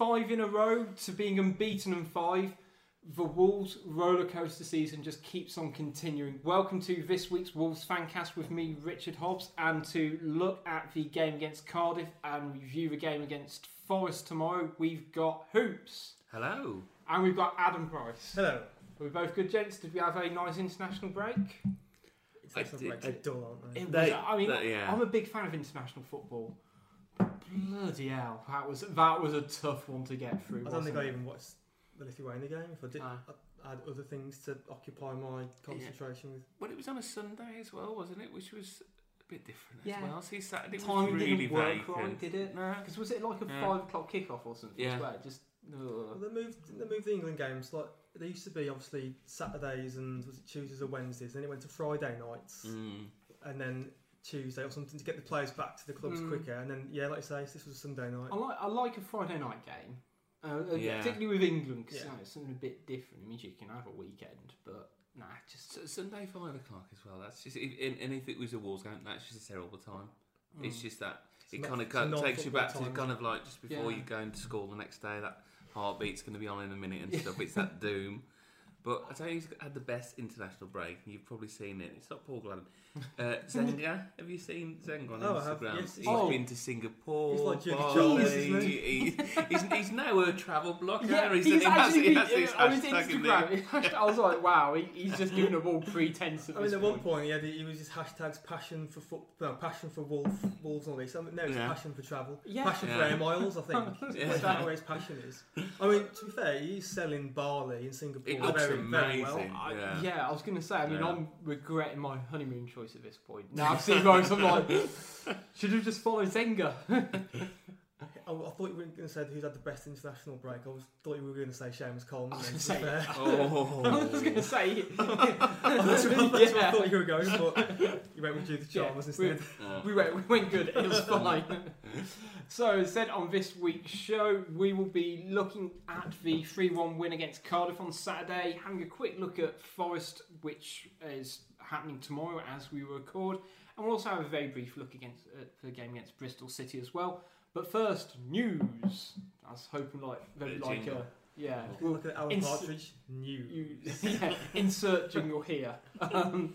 five in a row to being unbeaten in five, the Wolves roller coaster season just keeps on continuing. Welcome to this week's Wolves Fancast with me, Richard Hobbs, and to look at the game against Cardiff and review the game against Forest tomorrow, we've got Hoops Hello. and we've got Adam Price. Hello. Are we both good, gents? Did we have a nice international break? I did- they're dull, aren't they? It They- I mean, they- yeah. I'm a big fan of international football. Bloody hell, that was that was a tough one to get through. I don't think I even watched the Lithuania game. If I did, Ah. I, I had other things to occupy my concentration with. Well, it was on a Sunday as well, wasn't it? Which was a bit different Yeah. as well. See, Saturday was really didn't work vacant. right, did it? No. Because was it like a Yeah. five o'clock kickoff or something? Yeah. As well? Just Well, they moved. They moved the England games. Like they used to be, obviously Saturdays and was it Tuesdays or Wednesdays. And then it went to Friday nights, Mm. and then Tuesday or something to get the players back to the clubs Mm. quicker. And then yeah, like I say, this was a Sunday night. I like I like a Friday night game, uh, uh, Yeah. particularly with England because Yeah. it's something a bit different. It means you can have a weekend, but nah, just So Sunday five o'clock as well. That's just if, and and if it was a Wolves game, that's just a terrible time. It's mm. just that It's it not- kind of it's takes you back to kind of like just before Yeah. you go into school the next day. That heartbeat's going to be on in a minute and stuff. It's that doom. But I tell you, he's had the best international break. You've probably seen it. It's not Paul Gladden. Uh, Zenga, have you seen Zenga on Oh, I have, Instagram? yes, he's oh. been to Singapore. He's like Jimmy Bali. Charles, isn't he? he's, he's now a travel blogger. Yeah, he's, he's he has, actually he has been- his on his Instagram. I was like, wow, he, he's just doing a all pretense at I mean, at one point. point, he had he was just hashtags passion for foot, no, passion for wolf, wolves and all this. I mean, no, it's Yeah. passion for travel, Yeah. passion for Yeah. air miles. I think Yeah. That's about where his passion is. I mean, to be fair, he's selling barley in Singapore Very, well. amazing. I, Yeah. yeah. I was going to say, I mean, Yeah. I'm regretting my honeymoon choice at this point. Now I've seen most, I'm like, should have just followed Zenga. I, I thought you were going to say who's had the best international break. I was thought you were going to say Seamus Coleman. I was gonna say- fair. Oh. I was going to say, that's where, that's where I thought you were going, but you went with Judith Yeah, Chalmers we- instead. Yeah. we went, we went good. It was fine. so, as said on this week's show, we will be looking at the 3 1 win against Cardiff on Saturday, having a quick look at Forest, which is happening tomorrow as we record, and we'll also have a very brief look against uh, the game against Bristol City as well. But first, news. I was hoping like very Bit of like a yeah. We'll look at Alan ins- Partridge. New. You, yeah, insert jingle here. Um,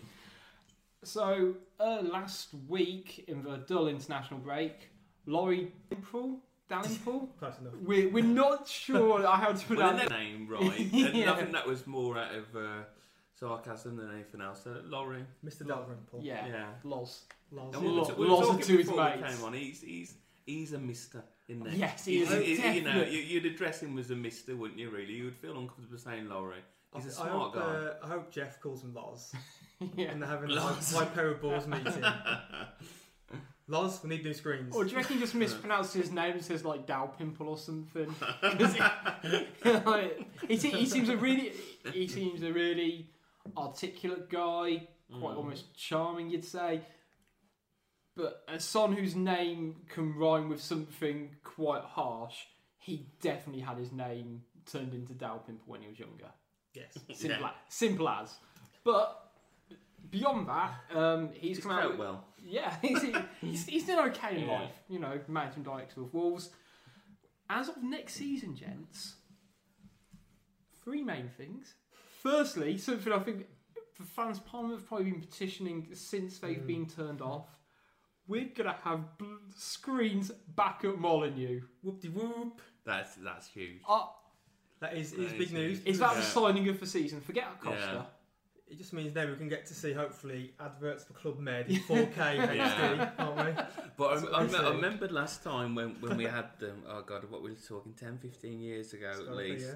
so uh, last week in the dull international break, Laurie Dalrymple, Dalrymple, Close enough. we're, we're not sure how to Well, pronounce the name right. and Yeah. I think that was more out of uh, sarcasm than anything else. So, Laurie. Mr. Lo- Dalrymple. Yeah, Yeah. Loz. Lars. And we were, Lo- t- we were lots of talking to his before we mates. came on. He's he's he's a mister in there. Yes, he He's- is a he- you know, you, you'd address him as a mister, wouldn't you? Really, you would feel uncomfortable saying Laurie. He's a I smart hope, guy. uh, I hope Jeff calls him Loz. Yeah. And they're having a Loz. high, high pair of balls meeting. Loz, we need new screens. Or do you reckon he just mispronounced his name and says like Dow Pimple or something? he, like, he, he seems a really he seems a really articulate guy, quite Mm. almost charming, you'd say. But a son whose name can rhyme with something quite harsh, he definitely had his name turned into Dalpimple when he was younger. Yes. Simple, Yeah. as, simple as. But beyond that, um, he's He's come out. out with- well. Yeah, he's, he's, he's doing okay in Yeah. life. You know, mountain director of Wolves. As of next season, gents, three main things. Firstly, something I think the fans Parliament have probably been petitioning since they've Mm. been turned off. We're gonna have bl- screens back at Molineux. Whoop de whoop. That's that's huge. Uh, That is, is That big is news. is that the Yeah. signing of the season? Forget Acosta. Yeah. It just means now we can get to see hopefully adverts for Club Med in 4K HD, aren't we? But That's I, what I, I'm me- I remember last time when, when we had them, oh god, what we were talking, 10, 15 years ago It's at gotta be, least. yeah.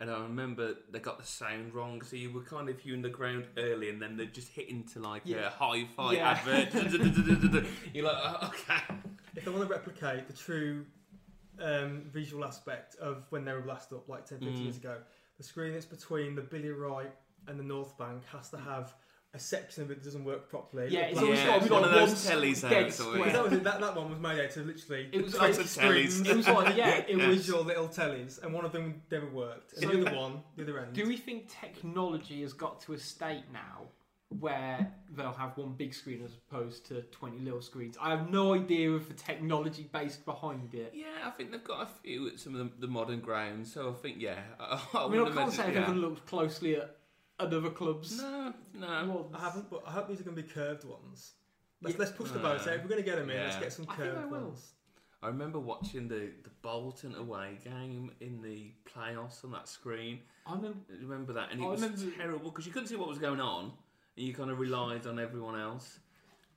And I remember they got the sound wrong, so you were kind of viewing the ground early and then they're just hitting to like Yeah. a hi fi Yeah. advert. You're like, oh, okay. If they want to replicate the true um, visual aspect of when they were last up, like 10, 15 Mm. years ago, the screen that's between the Billy Wright and the North Bank has to have a section of it that doesn't work properly. Yeah, Like it's black always Yeah, got to it's be one of those one tellies dead square. Because that, was it, that, that one was made out of literally It was three of tellies. screens, It was like yeah, it was. individual little tellies, and one of them never worked. And So- the other one, the other end. Do we think technology has got to a state now where they'll have one big screen as opposed to 20 little screens? I have no idea of the technology based behind it. Yeah, I think they've got a few at some of the, the modern grounds, so I think, yeah. I, I, I mean, I wouldn't can't say I've imagine- ever looked closely at other clubs. No, no. Well, I haven't, but I hope these are going to be curved ones. Let's, Yeah. let's push the boat out. If we're going to get them in, let's get some I think curved they will. ones. I remember watching the, the Bolton away game in the playoffs on that screen. I remember. Remember that? And it I was remember- terrible because you couldn't see what was going on, and you kind of relied on everyone else.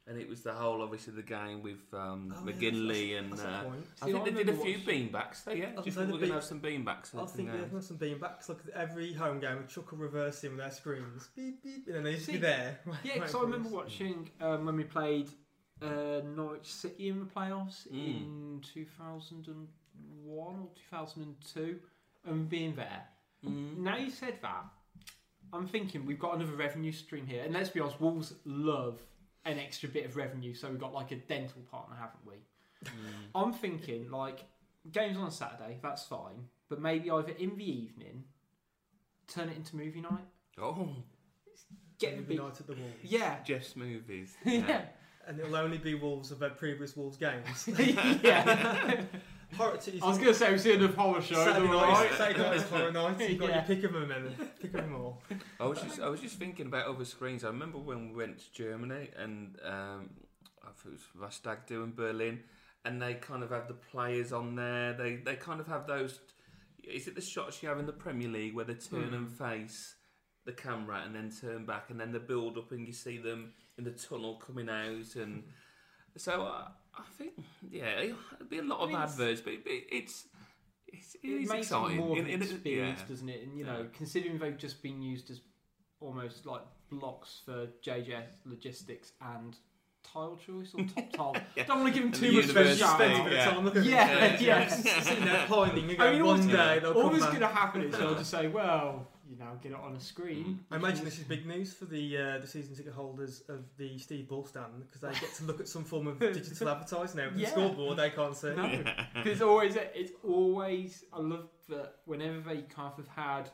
And it was the whole, obviously, the game with um, Oh, yeah, McGinley that's- and. that's Uh, point. I think I they did a few watching- beanbacks. So yeah, I was just, gonna we're say going to have some beanbacks. I think yeah, there's some beanbacks. Look, at every home game, a Chuck will reverse in with their screens, beep beep, and then they just See, be there. Yeah, waiting because I remember watching um, when we played uh, Norwich City in the playoffs Mm. in 2001 or 2002 and being there. Mm. Now you said that, I'm thinking we've got another revenue stream here. And let's be honest, Wolves love an extra bit of revenue, so we've got like a dental partner, haven't we? Mm. I'm thinking like games on a Saturday, that's fine, but maybe either in the evening, turn it into movie night. Oh, Get the Movie big, night at the Wolves. yeah, Jeff's movies. yeah, and it'll only be Wolves of their previous Wolves games. yeah. Horror City's I was going to say we've seen enough horror shows. Saturday night, right. Saturday night is horror night. You've got Yeah. your pick of them, then pick of them all. I was just I was just thinking about other screens. I remember when we went to Germany and um, I think it was Rastag doing Berlin, and they kind of have the players on there. They they kind of have those. Is it the shots you have in the Premier League where they turn and face the camera and then turn back and then they build up and you see them in the tunnel coming out and so uh, I think yeah it'll be a lot I of mean, it's- adverts, but it, it's. It's, it It is makes exciting. it more of In- an in- experience, yeah. doesn't it? And you know, Yeah. considering they've just been used as almost like blocks for JJS logistics and tile choice or top tile. Yeah. Don't want to give them too the much of a university, shout. Spend a bit of yeah. time looking Yeah, at yeah. games. Sitting there pining and I going, mean, one day they'll All come that's going to happen is they'll just say, "Well, you now get it on a screen." I imagine this is big news for the uh, the season ticket holders of the Steve Bull stand because they get to look at some form of digital advertising now. Yeah. the scoreboard, they can't see. No, because it's always it's always I love that whenever they kind of have had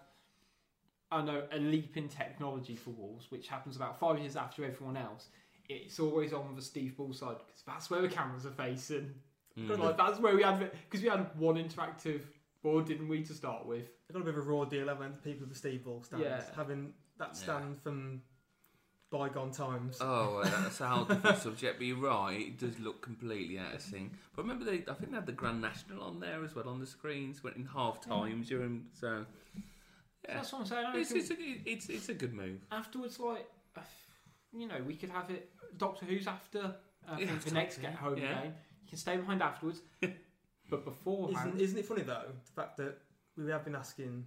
I know a leap in technology for Wolves, which happens about five years after everyone else. It's always on the Steve Bull side because that's where the cameras are facing. Mm. Like that's where we had because we had one interactive board, didn't we, to start with? They've got a bit of a raw deal, haven't they, the people of the Steve Bull stand, Yeah. having that Yeah. stand from bygone times. Oh, well, that's a whole different subject. But you're right; it does look completely out of sync. But remember, they, I think they had the Grand National on there as well on the screens. Went in half time during. So So yeah, that's what I'm saying. It's, it's, a, it's it's a good move. afterwards, like uh, you know, we could have it. Doctor Who's after uh, Yeah, the next get home yeah. game. You can stay behind afterwards, but beforehand. Isn't, isn't it funny though the fact that we have been asking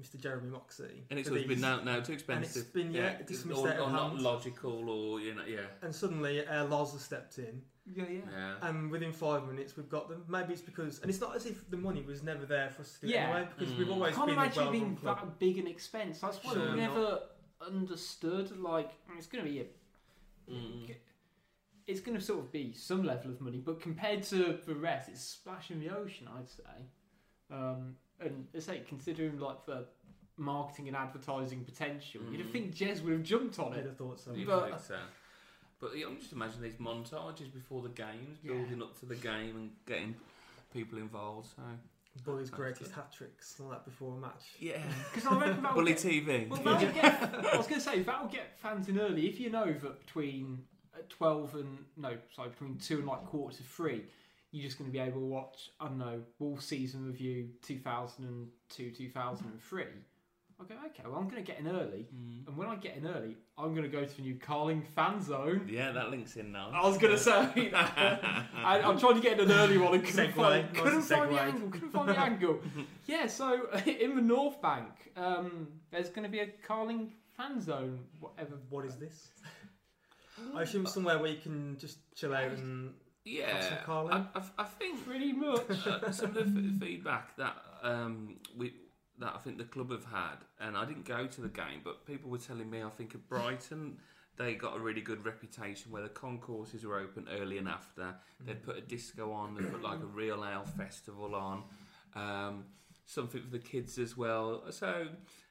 Mr. Jeremy Moxey, And it's for always been these, no, no, too and expensive. it's been yeah, it's dismissed or, out or of not hand. logical, or you know, yeah, and suddenly uh, Loz has stepped in, yeah, yeah. yeah. and within five minutes we've got them. Maybe it's because, and it's not as if the money was never there for us to do Yeah. it anyway, because we've Mm. always I can't been a imagine it well-run being club. that big an expense. That's why Sure we've not. never understood. Like, it's going to be a, Mm. It's going to sort of be some level of money, but compared to the rest, it's splashing in the ocean. I'd say. Um, and I say, considering like the marketing and advertising potential, you'd Mm. think Jez would have jumped on I'd it. have thought so. You But- think so? But yeah, I'm just imagining these montages before the games, Yeah. building up to the game and getting people involved. So Bully's greatest hat tricks and all that before a match. yeah, Because I reckon that'll bully get- TV. Well, get, I was going to say that'll get fans in early. If you know that between uh, twelve and no, sorry, between two and like quarter to three, you're just going to be able to watch. I don't know, Wolf season review two thousand and two, two thousand and three. I go, okay, well, I'm going to get in early, Mm. and when I get in early, I'm going to go to the new Carling fan zone. Yeah, that links in now. I was going to say, I, I'm trying to get in an early one and couldn't find, couldn't find the angle. Couldn't find the angle. Yeah, so in the North Bank, um, there's going to be a Carling fan zone, whatever. What is this? I assume it's somewhere where you can just chill out and yeah, Have some Carling? I, I, I think Pretty much. uh, some of the f- feedback that um, we that I think the club have had, and I didn't go to the game, but people were telling me I think at Brighton they got a really good reputation where the concourses were open early and after. They'd put a disco on, they'd put like a real ale festival on, um, something for the kids as well. So.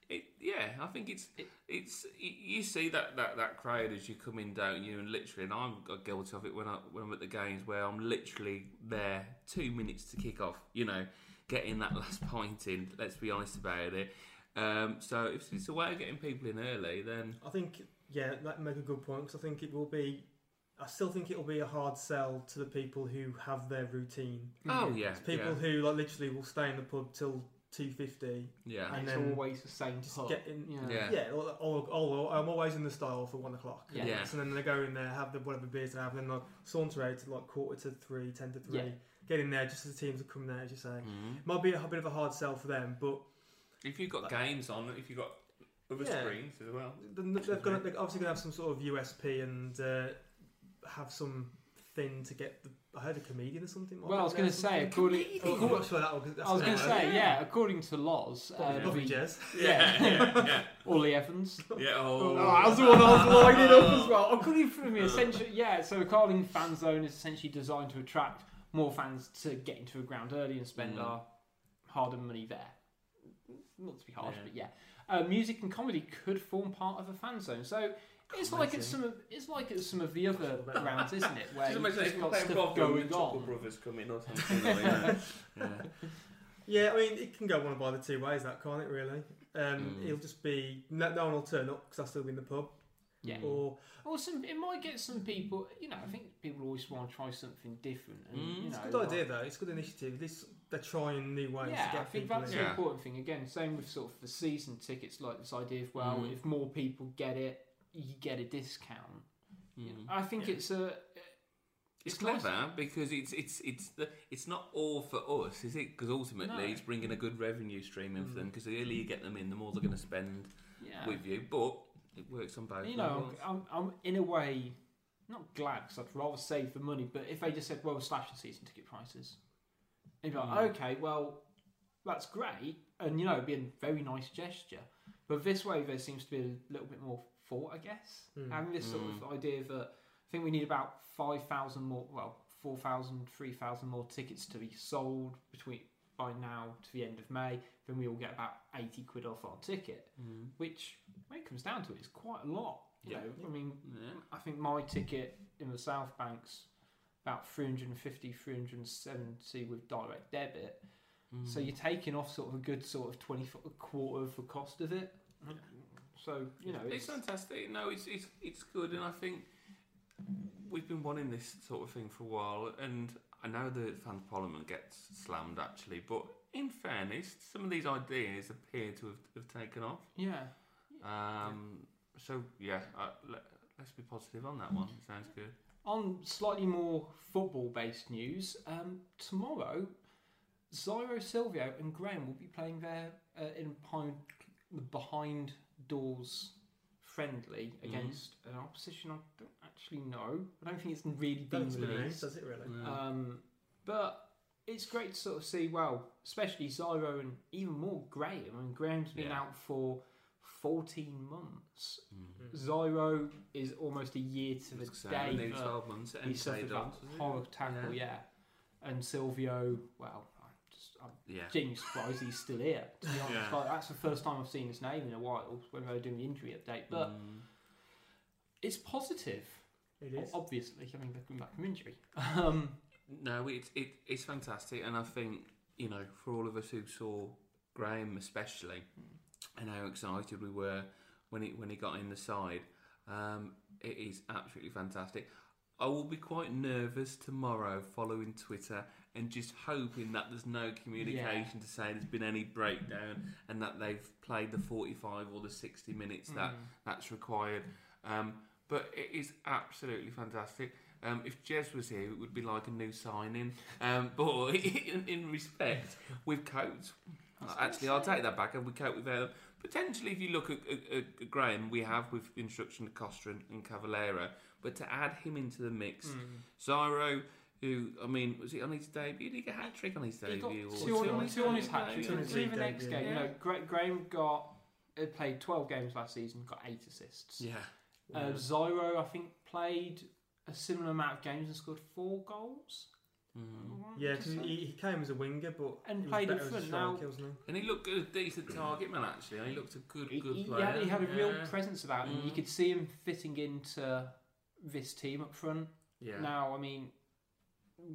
It, yeah, I think it's it's you see that, that, that crowd as you come in, don't you? And literally, and I'm guilty of it when I when I'm at the games where I'm literally there two minutes to kick off. You know, getting that last point in. Let's be honest about it. Um, so if it's a way of getting people in early, then I think yeah, that make a good point because I think it will be. I still think it will be a hard sell to the people who have their routine. oh yeah, It's people who like literally will stay in the pub till two fifty. yeah, And And it's then always the same Just pub. get in. Yeah. Yeah. Yeah, or, or, or I'm always in the style for one o'clock. Yeah. Yeah. So then they go in there, have the whatever beers they have, and then like saunter out to like quarter to three, ten to three. Yeah. Get in there just as the teams are coming there, as you say. Mhm. Might be a bit of a hard sell for them, but If you've got games on, if you've got other Yeah. screens as well. then they've got they're obviously going to have some sort of USP and uh, have some thing to get. The, I heard a comedian or something. Well, I was going to say, something. according, Oh, I'm not sure that will- that's I was gonna going say, yeah, according to Loz, uh, Probably, probably the- Jez. Yeah. yeah, yeah, Ollie Evans. yeah. Oh, Oh, that was the one I was lining up as well. I couldn't even for me. Essentially, yeah. So a Carling fan zone is essentially designed to attract more fans to get into a ground early and spend Mm. our hard-earned money there. Not to be harsh, Yeah. but yeah. Uh, music and comedy could form part of a fan zone. So it's like it's some of it's like it's some of the other grounds, isn't it? Where Just you've imagine just if got playing stuff Bob going and on. Brothers coming or something. like that. yeah. Yeah, I mean, it can go one of either two ways, that can't it? Really, um, Mm. it'll just be no, no one will turn up because I'll still be in the pub, Yeah. Or Or some, it might get some people. You know, I think people always want to try something different. And, Mm. you it's a good like- idea though. It's a good initiative. This they're trying new ways yeah, to get I think people that's in. the Yeah. important thing. Again, same with sort of the season tickets, like this idea of well, Mm. if more people get it, you get a discount. Mm. I think Yeah. it's a. It's It's nice. clever because it's it's it's the it's not all for us, is it? Because ultimately, No. it's bringing a good revenue stream in for Mm. them. Because the earlier you get them in, the more they're going to spend Yeah. with you. But it works on both. you know. I'm, I'm in a way not glad because I'd rather save the money. But if they just said, "Well, we're slashing season ticket prices," and you'd be like, Mm. "Okay, well, that's great," and you know, it'd be a very nice gesture. But this way, there seems to be a little bit more thought, I guess. Mm. Having this sort of idea that I think we need about five thousand more, well, 4,000, 3,000 more tickets to be sold between by now to the end of May. Then we all get about eighty quid off our ticket Mm. which when it comes down to it is quite a lot. You Yeah. know, I mean, Yeah. I think my ticket in the South Bank's about 350, 370 with direct debit. So Mm. you're taking off sort of a good sort of 20 a quarter of the cost of it. So, you know, It's it's, fantastic. No, it's it's it's good, and I think we've been wanting this sort of thing for a while. And I know the fans parliament gets slammed actually, but in fairness, some of these ideas appear to have, have taken off. yeah. Um, so yeah, uh, let, let's be positive on that one. Sounds good. On slightly more football based news, um, tomorrow, Zyro Silvio and Graham will be playing there uh, in behind, the behind doors friendly against an opposition I don't actually know. I don't think it's really been Don't know, released. does it really? Um, but it's great to sort of see, well, especially Zyro and even more Graham. I mean, Graham's been Yeah. out for 14 months. Mm. Zyro is almost a year to the So, day. twelve months. he suffered stayed that on, horror tackle, yeah. And Silvio, well, I I'm Yeah. genuinely surprised he's still here. To be honest, Yeah. like, that's the first time I've seen his name in a while when they were doing the injury update. But Mm. it's positive, It is. obviously. I mean, they're coming back from injury. Um, No, it's it, it's fantastic, and I think you know for all of us who saw Graham especially, and how excited we were when he when he got in the side, um, it is absolutely fantastic. I will be quite nervous tomorrow following Twitter and just hoping that there's no communication to say there's been any breakdown and that they've played the 45 or the 60 minutes that mm. that's required. Um, but it is absolutely fantastic. Um, if Jez was here, it would be like a new signing. Um, but in, in respect, we've coped. Actually, I'll take that back, and we cope with them. Potentially, if you look at, at, at Graham, we have with instruction of Costa and, and Cavaleiro, but to add him into the mix, Mm. Zyro, who I mean, was he on his debut? Did he get a hat trick on his He got debut? or two on, two on his hat trick. Two on his Three the next debut. game. You know, Graham got uh, played 12 games last season, got eight assists. Yeah, Uh, Zyro, I think, played a similar amount of games and scored four goals. Mm. I Yeah, because he, he came as a winger, but And he played in better as a front. Now- wasn't he? and he looked a decent target man. Actually, he looked a good, He, good he- player. yeah, he had a real presence about him. You Mm. could see him fitting into this team up front. Yeah. Now, I mean,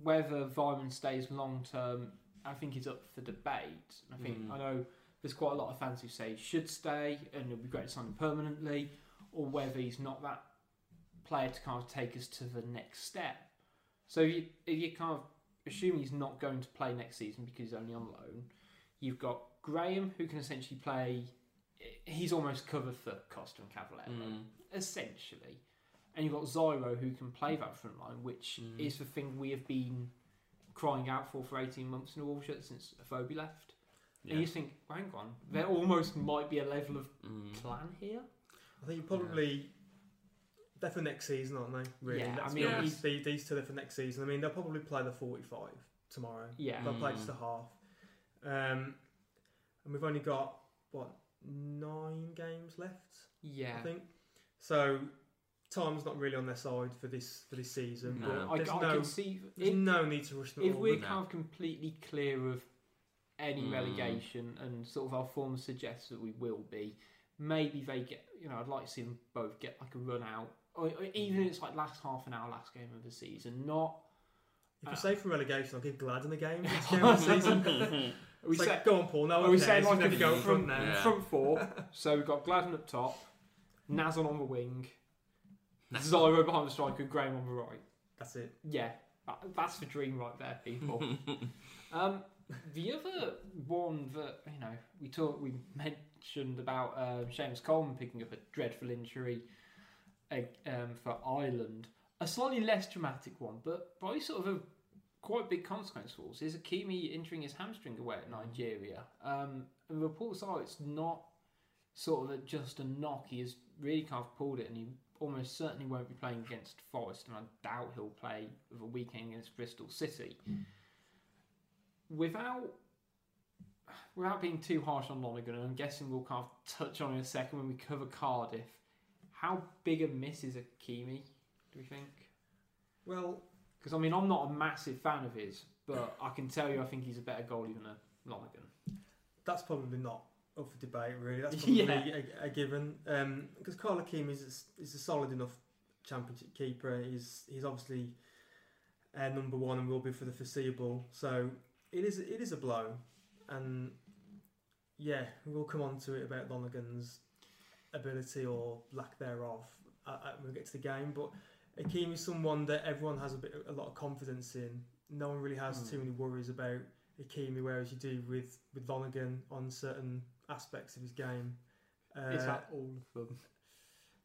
whether Weimann stays long term, I think is up for debate. I think Mm. I know there's quite a lot of fans who say he should stay and it'll be great to sign him permanently, or whether he's not that player to kind of take us to the next step. So you, if you kind of assume he's not going to play next season because he's only on loan, you've got Graham who can essentially play. He's almost covered for Costa and Cavaleiro Mm. essentially. And you've got Zyro who can play that front line, which Mm. is the thing we have been crying out for for 18 months in a Wolves shirt since Afobe left. Yeah. And you think, hang on, there almost might be a level of Mm. plan here. I think you probably they're for next season, aren't they? Really? Yeah, Let's I mean, honest. These, these two are for next season. I mean, they'll probably play the 45 tomorrow. Yeah. They'll play Mm. just a half. Um, and we've only got, what, nine games left, Yeah. I think. So time's not really on their side for this for this season. No. But I, there's I no, can see there's if, no need to rush them if all. we're kind of completely clear of any Mm. relegation and sort of our form suggests that we will be, maybe they get, you know, I'd like to see them both get like a run out. Or, or even if it's like last half an hour, last game of the season, not If Uh, you're safe from relegation, I'll give Gladden a game next game of the season. We It's like, set- go on, Paul. No, are we cares, saying you like never a go from, front, front now. Yeah. front four? so we've got Gladden up top, Nazon on the wing, Nah. Zyro behind the striker, and Graham on the right. That's it. Yeah, that, that's the dream right there, people. um, the other one that you know we talked, we mentioned about uh, Seamus Coleman picking up a dreadful injury uh, um, for Ireland. A slightly less dramatic one, but probably sort of a quite big consequence for us is Ikeme injuring his hamstring away at Nigeria. Um, and reports are it's not sort of a, just a knock. He has really kind of pulled it, and he almost certainly won't be playing against Forest, and I doubt he'll play the weekend against Bristol City. Hmm. Without without being too harsh on Lonergan, and I'm guessing we'll kind of touch on it in a second when we cover Cardiff. How big a miss is Ikeme? Do we think? Well, Because I mean, I'm not a massive fan of his, but I can tell you, I think he's a better goalie than a Lonergan. that's probably not up for debate, really. That's probably Yeah. a, a given. Because Carl Ikeme is a, is a solid enough championship keeper. He's he's obviously uh, number one and will be for the foreseeable. So it is it is a blow, and yeah, we'll come on to it about Lonergan's ability or lack thereof uh, when we get to the game. But Ikeme is someone that everyone has a bit a lot of confidence in. No one really has Hmm. too many worries about Ikeme, whereas you do with with Lonergan on certain aspects of his game. Uh, is that all of them?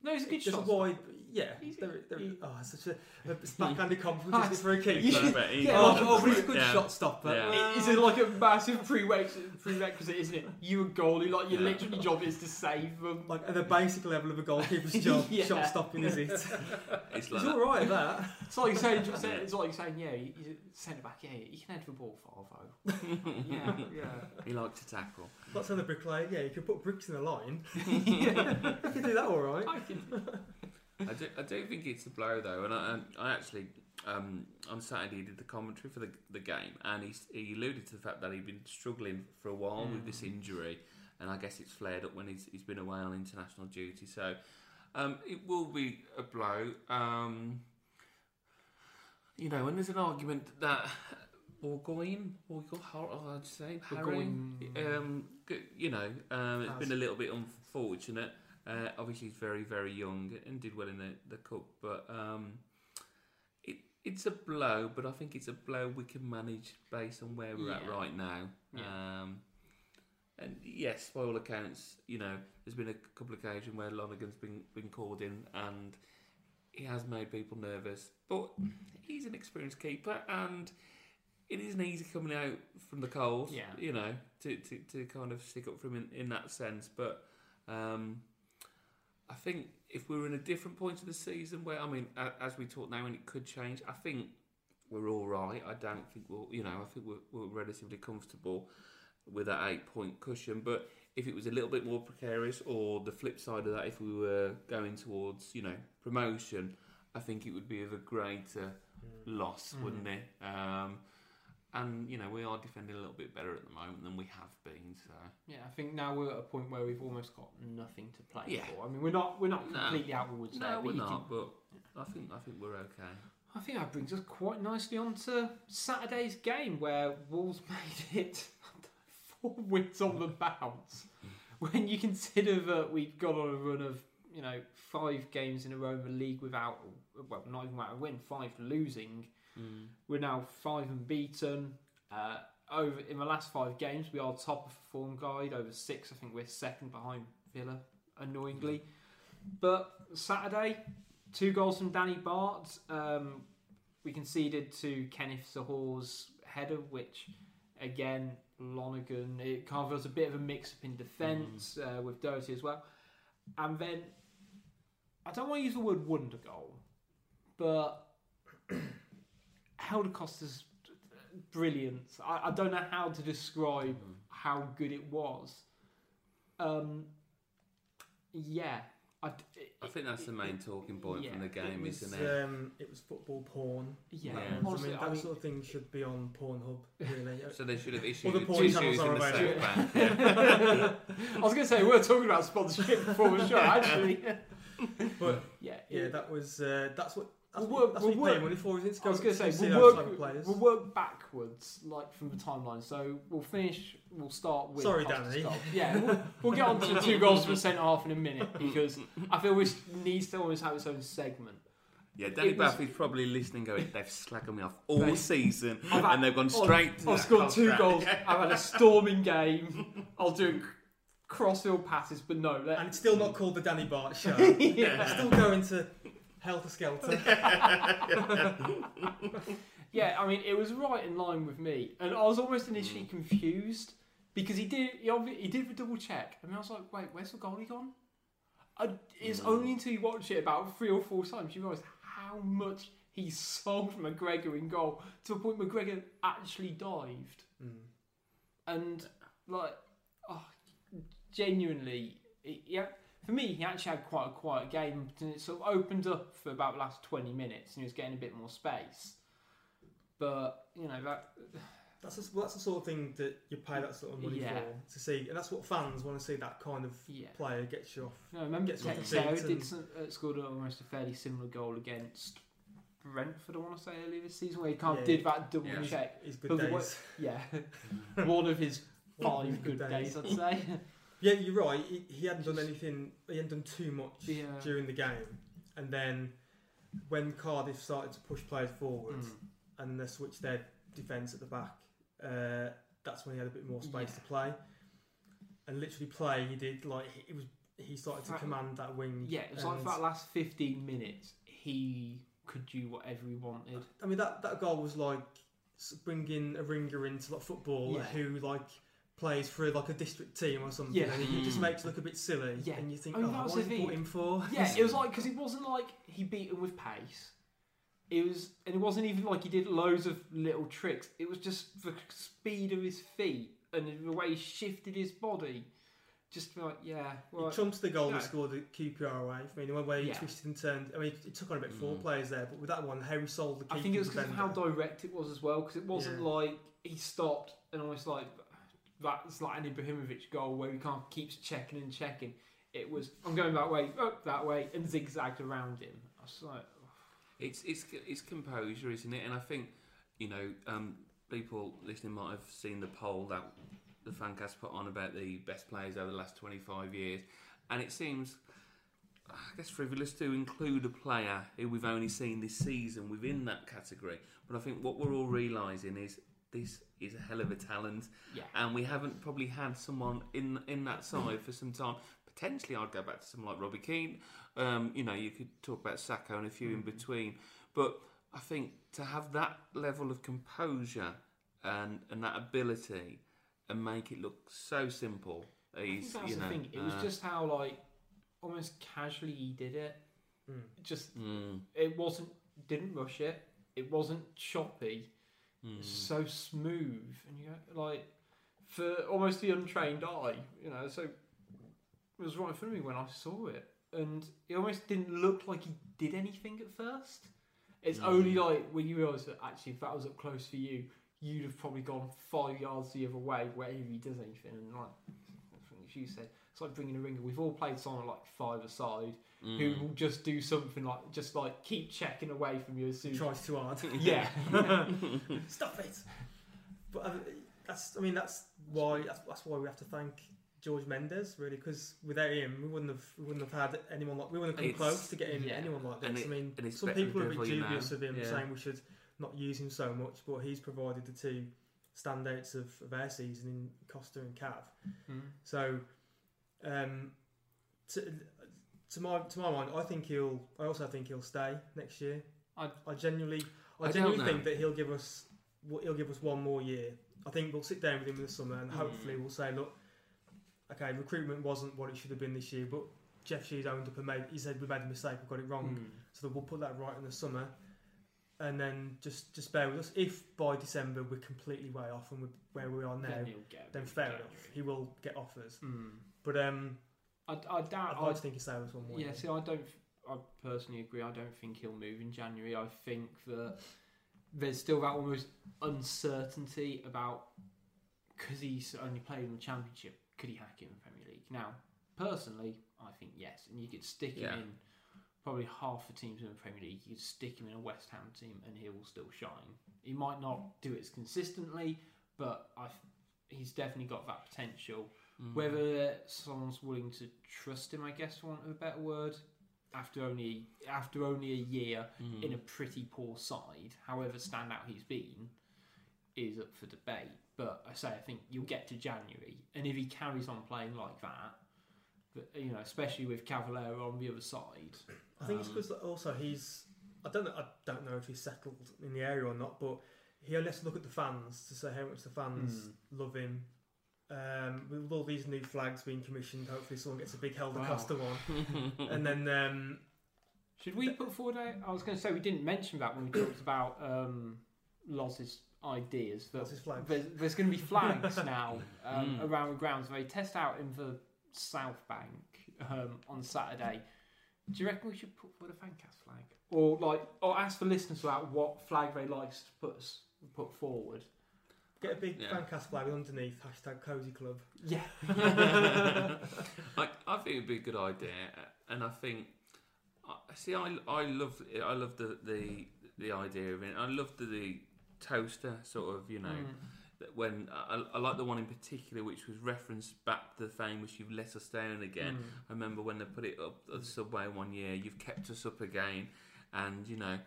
No, he's a good there's shot. a wide, yeah. He's- There, there, he- oh, it's such a, a backhanded compliment ah, isn't it, for a keeper. Yeah. But he- Yeah, oh, oh, but he's a good Yeah. shot stopper. Yeah. Well, Is it like a massive prerequisite, prerequisite, isn't it? You a goalie, like your Yeah. literally job is to save them. like at the basic level of a goalkeeper's job, Yeah. shot stopping is it? It's He's like all right at that. It's like saying, just saying it's like you're saying, yeah, you, you centre back, yeah, you can head the ball far though. yeah, yeah. he liked to tackle. That's how the bricklayer. Yeah, you can put bricks in a line. you can do that all right. I can, I do, I do think it's a blow though, and I, and I actually um, on Saturday he did the commentary for the the game, and he he alluded to the fact that he'd been struggling for a while with this injury, and I guess it's flared up when he's he's been away on international duty. So um, it will be a blow. Um, you know, and there's an argument that Burgoyne, Burgoyne, how I'd say, Burgoyne. Harry, um, g- you know, um, it's been a little bit unfortunate. Uh, obviously, he's very, very young and did well in the, the cup, but um, it it's a blow. But I think it's a blow we can manage based on where we're at right now. Yeah. Um, and yes, by all accounts, you know, there's been a couple of occasions where Lonergan's been been called in, and he has made people nervous. But he's an experienced keeper, and it isn't easy coming out from the cold. Yeah. you know, to, to, to kind of stick up for him in, in that sense. But um, I think if we were in a different point of the season, where I mean, as we talk now, and it could change, I think we're all right. I don't think we'll, you know, I think we're, we're relatively comfortable with that eight point cushion. But if it was a little bit more precarious, or the flip side of that, if we were going towards, you know, promotion, I think it would be of a greater loss, Mm. wouldn't it? Um, and you know, we are defending a little bit better at the moment than we have been. So Yeah, I think now we're at a point where we've almost got nothing to play Yeah. for. I mean, we're not we're not No. completely out of the woods there. no, but we're not. can- But I think I think we're okay. I think that brings us quite nicely on to Saturday's game where Wolves made it four wins on the bounce. When you consider that we've got on a run of, you know, five games in a row in the league without, well, not even without a win, five losing. We're now five unbeaten. Uh, over in the last five games, we are top of the form guide. Over six, I think we're second behind Villa, annoyingly. But Saturday, two goals from Danny Batth. Um, we conceded to Kenneth Zohore's header, which again Lonergan. It kind of was a bit of a mix up in defence uh, with Doherty as well. And then I don't want to use the word wonder goal, but Helder Costa's brilliance. I, I don't know how to describe how good it was. Um, yeah, I, I think that's the main talking point from the game, it was, isn't it? Um, it was football porn. yeah. Yeah. I Honestly, mean, I that mean, sort of thing should be on Pornhub, really. So they should have issued All the porn tissues channels in the available. South Bank. Yeah. I was going to say we were talking about sponsorship before the show. Actually, but yeah, yeah, it- that was uh, that's what that's We'll what, work- that's what we'll you pay work- money for, isn't it? I was going to to say we'll work, we'll work backwards, like from the timeline. So we'll finish. We'll start with. Sorry, Danny. Yeah, we'll, we'll get on to the two goals from centre half in a minute because I feel this needs to always have its own segment. Yeah, Danny It was- Baffy's probably listening, going, "They've slagged me off all Mate, season, had- and they've gone I've- straight to I've that scored two Costa." goals. I've had a storming game. I'll do crossfield passes, but no. and it's still not called the Danny Batth Show. yeah. It's still going to Helter Skelter. Yeah, I mean, it was right in line with me, and I was almost initially Mm. confused because he did he, obvi- he did the double check, and I was like, wait, where's the goalie gone? I, it's Mm. only until you watch it about three or four times you realise how much he sold McGregor in goal to the point McGregor actually dived, Mm. and like, oh, genuinely, yeah. For me, he actually had quite a quiet game, and it sort of opened up for about the last twenty minutes, and he was getting a bit more space. But you know that That's the, well, that's the sort of thing that you pay that sort of money Yeah. for to see, and that's what fans want to see. That kind of yeah. player gets you off. No, I remember Gets off the Texero feet did and- some, uh, scored almost a fairly similar goal against Brentford. I want to say earlier this season where he kind of Yeah. did that double Yeah. check. His good But days. wa- Yeah, one of his One of his five good good days, days. I'd say. Yeah, you're right. He, he hadn't done anything. He hadn't done too much Yeah. during the game, and then when Cardiff started to push players forward Mm. and they switched their defence at the back, uh, that's when he had a bit more space Yeah. to play. And literally play, he did like he it was. He started to command that wing. Yeah, it was like and- for that last fifteen minutes, he could do whatever he wanted. I mean that that goal was like s- bringing a ringer into like football Yeah. who like plays for like a district team or something, Yeah. and he just Mm. makes it look a bit silly. Yeah. and you think, I mean, oh, what the thing. brought him for? Yeah, it was like because it wasn't like he beat him with pace. It was, and it wasn't even like he did loads of little tricks. It was just the speed of his feet and the way he shifted his body. just like, yeah, well, trumps the goal no. he scored at QPR away. I mean, the where he Yeah. twisted and turned. I mean, it took on about four Mm. players there, but with that one, Harry sold the. I think it was because of how direct it was as well. Because it wasn't Yeah. like he stopped and almost like that's like an Ibrahimovic goal where he kind of keeps checking and checking. It was I'm going that way, up that way, and zigzagged around him. I was like, It's it's it's composure, isn't it? And I think you know um, people listening might have seen the poll that the fancast put on about the best players over the last twenty five years, and it seems. I guess frivolous to include a player who we've only seen this season within that category, but I think what we're all realising is this is a hell of a talent, yeah, and we haven't probably had someone in in that side for some time. Potentially, I'd go back to someone like Robbie Keane. Um, you know, you could talk about Sako and a few in between, but I think to have that level of composure and and that ability and make it look so simple, I think is that's you the know, thing. It was uh, just how like almost casually he did it. Mm. Just mm, it wasn't didn't rush it. It wasn't choppy. Mm. It's so smooth, and you go like for almost the untrained eye, you know. So it was right in front of me when I saw it, and it almost didn't look like he did anything at first. It's Mm. only like when you realise that actually, if that was up close for you, you'd have probably gone five yards the other way wherever he does anything. And like as you said, it's like bringing a ringer. We've all played someone like five aside Mm. who will just do something like just like keep checking away from you as soon. He as tries too hard. Yeah. Stop it. But uh, that's. I mean, that's why. That's, that's why we have to thank George Mendes, really, because without him, we wouldn't have. We wouldn't have had anyone like. We wouldn't have come It's- close to getting yeah. anyone like this. It- I mean, some people are a bit devil you know. dubious of him, Yeah. saying we should not use him so much, but he's provided the two standouts of, of our season in Costa and Cav. Mm. So, um, to, to my to my mind, I think he'll. I also think he'll stay next year. I- I genuinely, I, I genuinely think that he'll give us. He'll give us one more year. I think we'll sit down with him in the summer and hopefully Mm. we'll say, look, okay, recruitment wasn't what it should have been this year, but Jeff Shi's owned up and made. He said we made a mistake, we got it wrong. Mm. So that we'll put that right in the summer, and then just just bear with us. If by December we're completely way off and we're where we are now, Then then fair enough. He will get offers. Mm. But um, I, I doubt. I'd like I, to think he stays with us one more. yeah, year. see, I don't. I personally agree. I don't think he'll move in January. I think that there's still that almost uncertainty about because he's only played in the Championship. Could he hack it in the Premier League? Now, personally, I think yes, and you could stick him Yeah. in probably half the teams in the Premier League. You could stick him in a West Ham team, and he will still shine. He might not do it as consistently, but I. He's definitely got that potential. Mm. Whether someone's willing to trust him, I guess, for want of a better word, after only after only a year Mm. in a pretty poor side, however standout he's been, is up for debate. But I say I think you'll get to January, and if he carries on playing like that, but, you know, especially with Cavaleiro on the other side, I think it's um, because also he's. I don't know. I don't know if he's settled in the area or not, but he only has to look at the fans to say how much the fans Hmm. love him. Um, with all these new flags being commissioned, hopefully someone gets a big Helder Wow. Costa one, and then um, Should we put forward? A, I was going to say we didn't mention that when we talked about um, Loz's ideas. But Loz's flags. There's, there's going to be flags now um, Mm. around the grounds. They test out in the South Bank um, on Saturday. Do you reckon we should put forward a fancast flag, or like, or ask the listeners about what flag they like to put put forward? Get a big Yeah. fancast flag underneath hashtag Cozy Club. Yeah. I, I think it'd be a good idea, and I think I see. I, I love I love the, the the idea of it. I love the, the toaster sort of you know Mm. that when I, I like the one in particular which was referenced back to the famous "You've let us down again." Mm. I remember when they put it up at the subway one year. You've kept us up again, and you know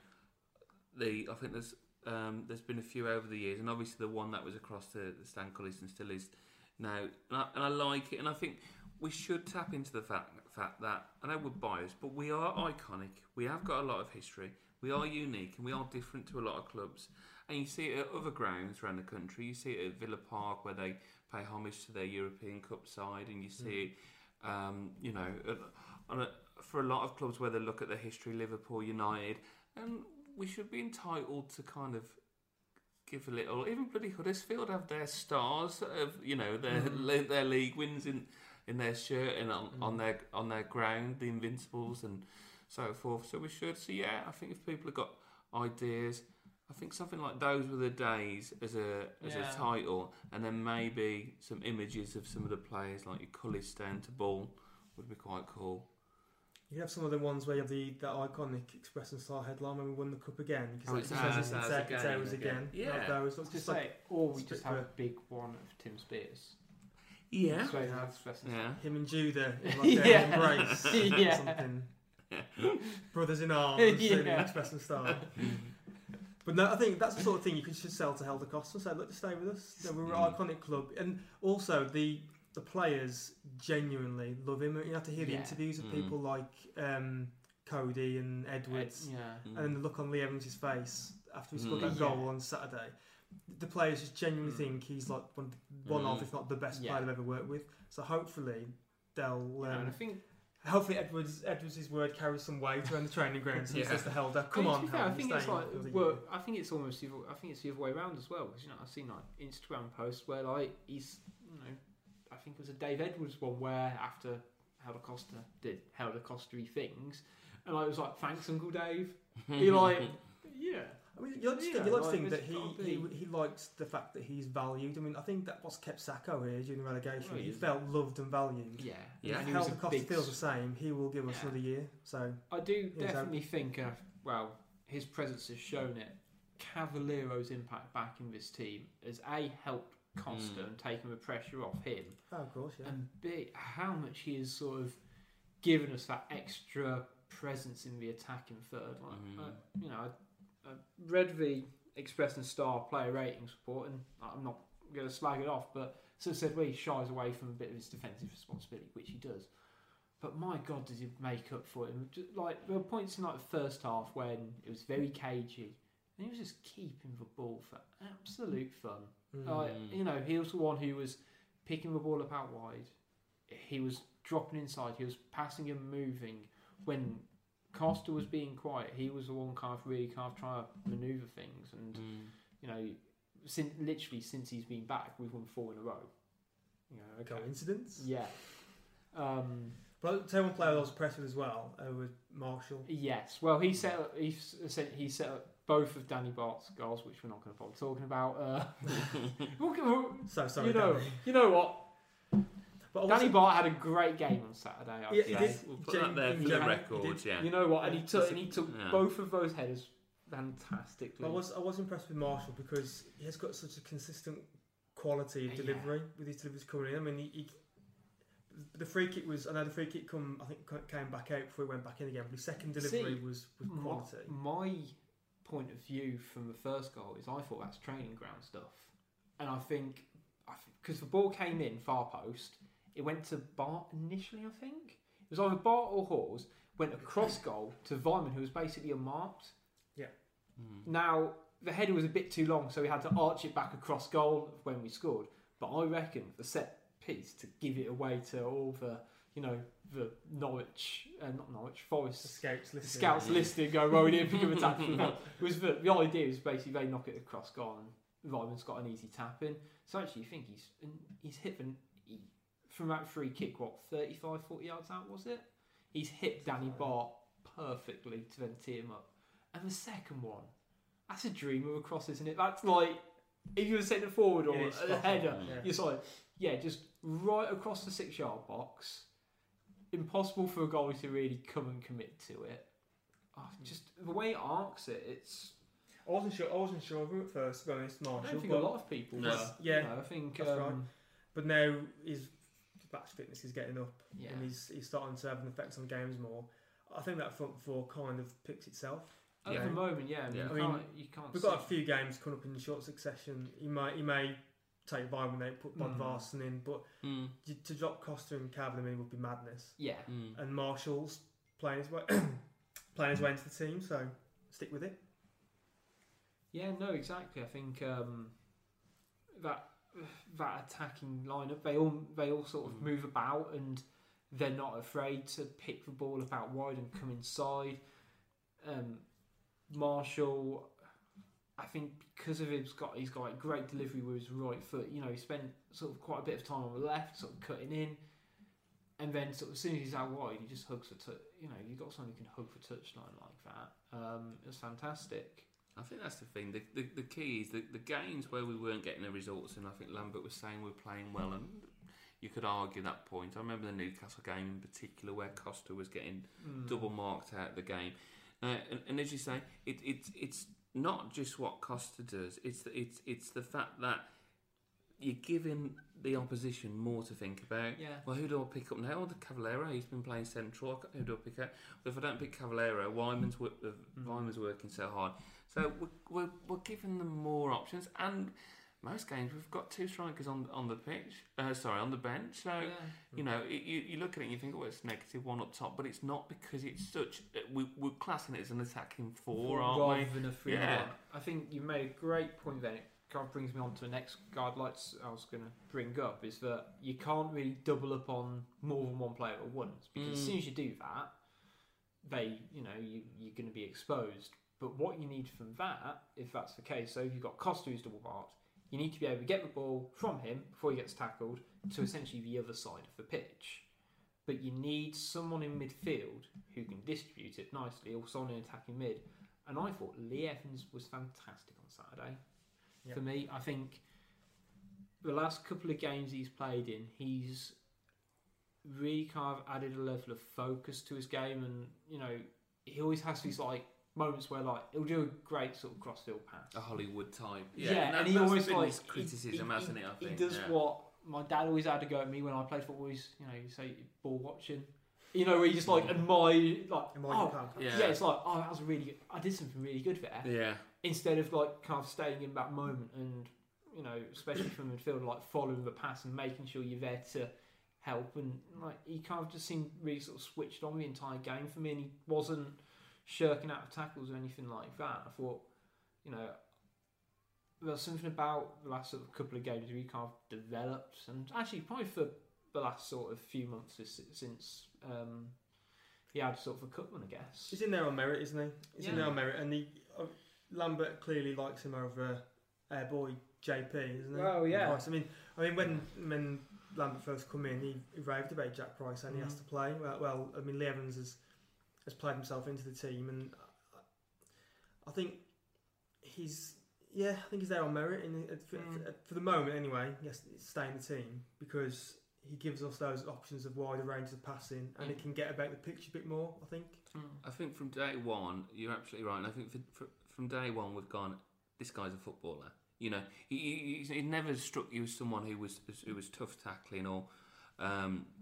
the I think there's um, there's been a few over the years, and obviously the one that was across the, the Stan Collison still is now, and I, and I like it, and I think we should tap into the fact fact that I know we're biased, but we are iconic. We have got a lot of history. We are unique, and we are different to a lot of clubs. And you see it at other grounds around the country. You see it at Villa Park, where they pay homage to their European Cup side, and you see it, um, you know, on a, for a lot of clubs where they look at the history, Liverpool, United, and we should be entitled to kind of give a little. Even bloody Huddersfield have their stars of you know their le- their league wins in in their shirt and on, Mm. on their on their ground, the Invincibles and so forth. So we should. So yeah, I think if people have got ideas, I think something like those were the days as a as Yeah. a title, and then maybe some images of some of the players like your Cullis stand to ball would be quite cool. You have some of the ones where you have the that iconic Express and Star headline when we won the cup again. Oh, Because it's it ours, says it's, ours it's, it's again, ours again. again. Yeah. Like those. I Looks just to like say, or we just have a big one of Tim Spiers. Yeah. So Yeah. that's best Yeah. him and Judah in like Yeah. embrace or Yeah. something. Brothers in arms, yeah. Yeah. Express and Star. But no, I think that's the sort of thing you could just sell to Helder Costa and say, look, just stay with us. You know, we're an Mm. iconic club. And also, the the players genuinely love him. You have to hear the Yeah. interviews of Mm. people like um, Coady and Edwards. yeah. Mm. and then the look on Lee Evans' face after he scored Mm. that Yeah. goal on Saturday. The players just genuinely Mm. think he's like one, one of, Mm. if not the best Yeah. player they've ever worked with. So hopefully they'll. You know, and I Um, think hopefully Edwards Edwards' word carries some weight around the training ground. So he Yeah. says to Helder, "Come I mean, on, to be fair, I Helder, think stay it's like for the well, year." I think it's almost the other, I think it's the other way around as well because you know I've seen like Instagram posts where like he's you know I think it was a Dave Edwards one where after Helder Costa did Helder Costa things and I was like thanks Uncle Dave. He like yeah I mean, you like to Yeah, think, you like to like, think that he, he he likes the fact that he's valued. I mean, I think that what's kept Sako here during the relegation. Well, he he's- felt loved and valued. yeah Yeah. If And Helder Costa big feels the same, he will give us Yeah. another year. So I do He's definitely think, uh, well, his presence has shown it. Cavaleiro's impact back in this team has A, helped Costa Mm. and taken the pressure off him, oh, of course, yeah. and B, how much he has sort of given us that extra presence in the attacking third. Like, Mm. uh, you know, I, I read the Express and Star player ratings report, and I'm not going to slag it off, but so said well, he shies away from a bit of his defensive responsibility, which he does. But my God, does he make up for it? Like there were points in like the first half when it was very cagey, and he was just keeping the ball for absolute fun. Mm. Like, Mm. you know, he was the one who was picking the ball up out wide. He was dropping inside. He was passing and moving. When Costa was being quiet, he was the one kind of really kind of trying to manoeuvre things. And Mm. you know, since literally since he's been back, we've won four in a row. You know, okay. Coincidence? Yeah. Um, But I'll tell one player I was impressed with as well uh, was Marshall. yes. Well, he set up, he s- said he set up both of Danny Batth's goals, which we're not going to bother talking about. Uh, we'll we'll- So sorry, you know, Danny. you know what? But Danny Bart had a great game on Saturday. I'd yeah, say. Did. we'll put that there for Gen- the gen- record, yeah. You know what? And he took and he took Yeah. both of those headers fantastically. I was I was impressed with Marshall because he has got such a consistent quality of Yeah. delivery with his deliveries coming in. I mean, he, he the free kick was I know the free kick come I think came back out before he went back in again. But his second delivery See, was was My- quality. My, point of view from the first goal is I thought that's training ground stuff, and I think because the ball came in far post, it went to Batth initially. I think it was either Batth or Hause went across goal to Weimann, who was basically unmarked. Mm. Now the header was a bit too long, so we had to arch it back across goal when we scored. But I reckon the set piece to give it away to all the you know the Norwich, uh, not Norwich, The Forest scouts the listed. scouts listed go, well, we didn't pick up a tactical goal. It was the, the idea is basically they knock it across goal and Weimann's got an easy tap in. So actually, you think he's he's hit the, he, from that free kick, what, 35, 40 yards out, was it? He's hit Danny Batth perfectly to then tee him up. And the second one, that's a dream of a cross, isn't it? That's like, if you were setting it forward or It is a spot header, yeah. you're just like, yeah, just right across the six yard box. Impossible for a goalie to really come and commit to it. Oh, just the way it arcs it, it's. I wasn't sure. I wasn't sure of him at first. To be honest, I Marshall. don't think a lot of people No. were. Yeah, you know, I think. that's um, right. but now his match fitness is getting up, Yeah. and he's he's starting to have an effect on games more. I think that front four kind of picks itself. At Yeah. the moment, yeah, I mean, Yeah. you I mean, can't. You can't We've see- got a few games coming up in short succession. He might, he may take Byron out, put Mm. Bodvarsson in, but Mm. to- to drop Costa and Cavaleiro in would be madness. Yeah, Mm. And Marshall's playing his way playing his way into the team, so stick with it. yeah, no, exactly. I think um, that that attacking lineup, they all they all sort of Mm. move about and they're not afraid to pick the ball up out wide and come inside. Um, Marshall, I think because of his got he's got like great delivery with his right foot. You know, he spent sort of quite a bit of time on the left, sort of cutting in. and then sort of as soon as he's out wide, he just hugs for touch. You know, you've got someone who can hug for touchline like that. Um, it was fantastic. I think that's the thing. The, the, the key is the, the games where we weren't getting the results, and I think Lambert was saying we're playing well, and you could argue that point. I remember the Newcastle game in particular where Costa was getting Mm. double marked out the game. Uh, and, and as you say, it, it's it's not just what Costa does. It's the, it's it's the fact that you're giving the opposition more to think about. Yeah. Well, who do I pick up now? Oh, the Cavaleiro. He's been playing central. Who do I pick up? Well, if I don't pick Cavaleiro, Weimann's wo- uh, Mm. Weimann's working so hard. So we're, we're, we're giving them more options, and most games we've got two strikers on on the pitch. Uh, sorry, on the bench. So Yeah. you know, it, you, you look at it and you think, oh, it's negative one up top, but it's not because it's such. uh, We, we're classing it as an attacking four, aren't rather we? than a free Yeah. one. I think you made a great point then. It kind of brings me on to the next guide lights I was going to bring up is that you can't really double up on more than one player at once because as Mm. soon as you do that, they, you know, you, you're going to be exposed. But what you need from that, if that's the case, so if you've got Costa who's double marked, you need to be able to get the ball from him before he gets tackled to essentially the other side of the pitch. But you need someone in midfield who can distribute it nicely, or someone in attacking mid. And I thought Lee Evans was fantastic on Saturday. Yep. For me, I think the last couple of games he's played in, he's really kind of added a level of focus to his game, and you know, he always has these like moments where like he'll do a great sort of crossfield pass. A Hollywood type. Yeah, that- and he always been like his criticism, he, hasn't he, it? I think he does yeah. what my dad always had to go at me when I played football. He's you know you say ball watching, you know where you just like mm. admire like Am I oh. Yeah. yeah. it's like oh that was really good. I did something really good there Yeah, instead of like kind of staying in that moment and you know especially from midfield like following the pass and making sure you're there to help and like he kind of just seemed really sort of switched on the entire game for me and he wasn't shirking out of tackles or anything like that I thought you know there's something about the last sort of couple of games he kind of developed and actually probably for the last sort of few months since- um, he had sort of a cup one I guess He's in there on merit, isn't he? He's in there on merit, and he, uh, Lambert clearly likes him over our boy JP, isn't he? Oh, yeah. Price. I mean, I mean when when Lambert first come in, he, he raved about Jack Price and he has to play. Well, well, I mean, Lee Evans has has played himself into the team, and I, I think he's yeah, I think he's there on merit, and for, Mm. for, for the moment anyway, yes, stay in the team because. He gives us those options of wider ranges of passing, and he Yeah. can get about the pitch a bit more. I think. I think from day one, you're absolutely right. And I think for, for, from day one, we've gone. This guy's a footballer. You know, he, he, he never struck you as someone who was who was tough tackling or um, or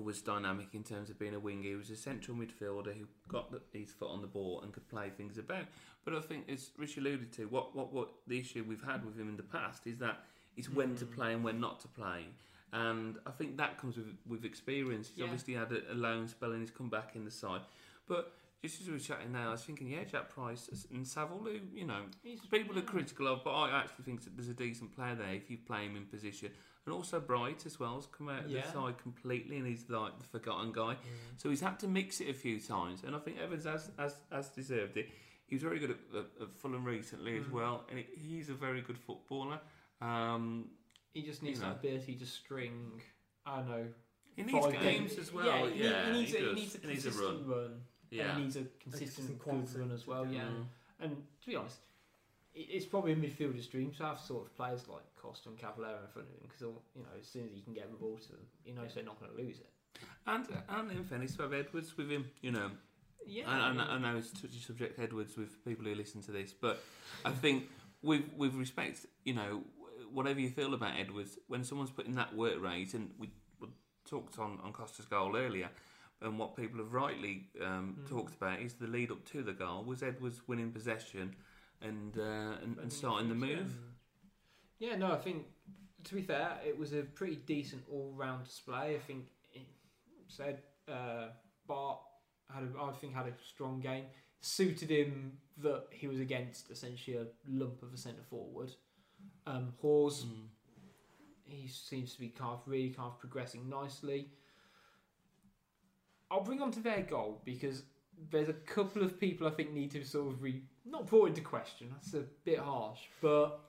was dynamic in terms of being a winger. He was a central midfielder who got the, his foot on the ball and could play things about. But I think, as Rich alluded to, what, what, what the issue we've had with him in the past is that it's when to Mm. play and when not to play. And I think that comes with with experience. He's Yeah. obviously had a, a loan spell and he's come back in the side. But just as we were chatting now, I was thinking, yeah, Jack Price and Saville, who, you know, He's- people are critical of, but I actually think that there's a decent player there if you play him in position. And also Bright as well has come out of Yeah. the side completely and he's like the forgotten guy. So he's had to mix it a few times, and I think Evans has has, has deserved it. He was very good at, at, at Fulham recently as Mm. well, and he, he's a very good footballer. Um, He just needs You that ability to string. I don't know. he needs five games as well. Yeah, he, Yeah, he needs, he, a, he needs a He needs a consistent run. run. Yeah, And he needs a consistent consistent good run as well. Yeah. Mm. And to be honest, it's probably a midfielder's dream to have sort of players like Costa and Cavaleiro in front of him because you know as soon as he can get the ball to them, he knows they're not going to lose it. and and in fairness to have Edwards with him, you know. Yeah. I, I, know- I know it's a touchy subject, Edwards, with people who listen to this, but I think with with respect, you know, whatever you feel about Edwards, when someone's putting that work rate, and we, we talked on on Costa's goal earlier, and what people have rightly um, Mm. talked about is the lead up to the goal was Edwards winning possession and uh, and, and starting the move. Yeah, no, I think to be fair, it was a pretty decent all-round display. I think it said uh, Batth had, a, I think, had a strong game. Suited him that he was against essentially a lump of a centre forward. Um, Hause, Mm. he seems to be kind of really kind of progressing nicely. I'll bring on to their goal because there's a couple of people I think need to sort of re not brought into question. That's a bit harsh, but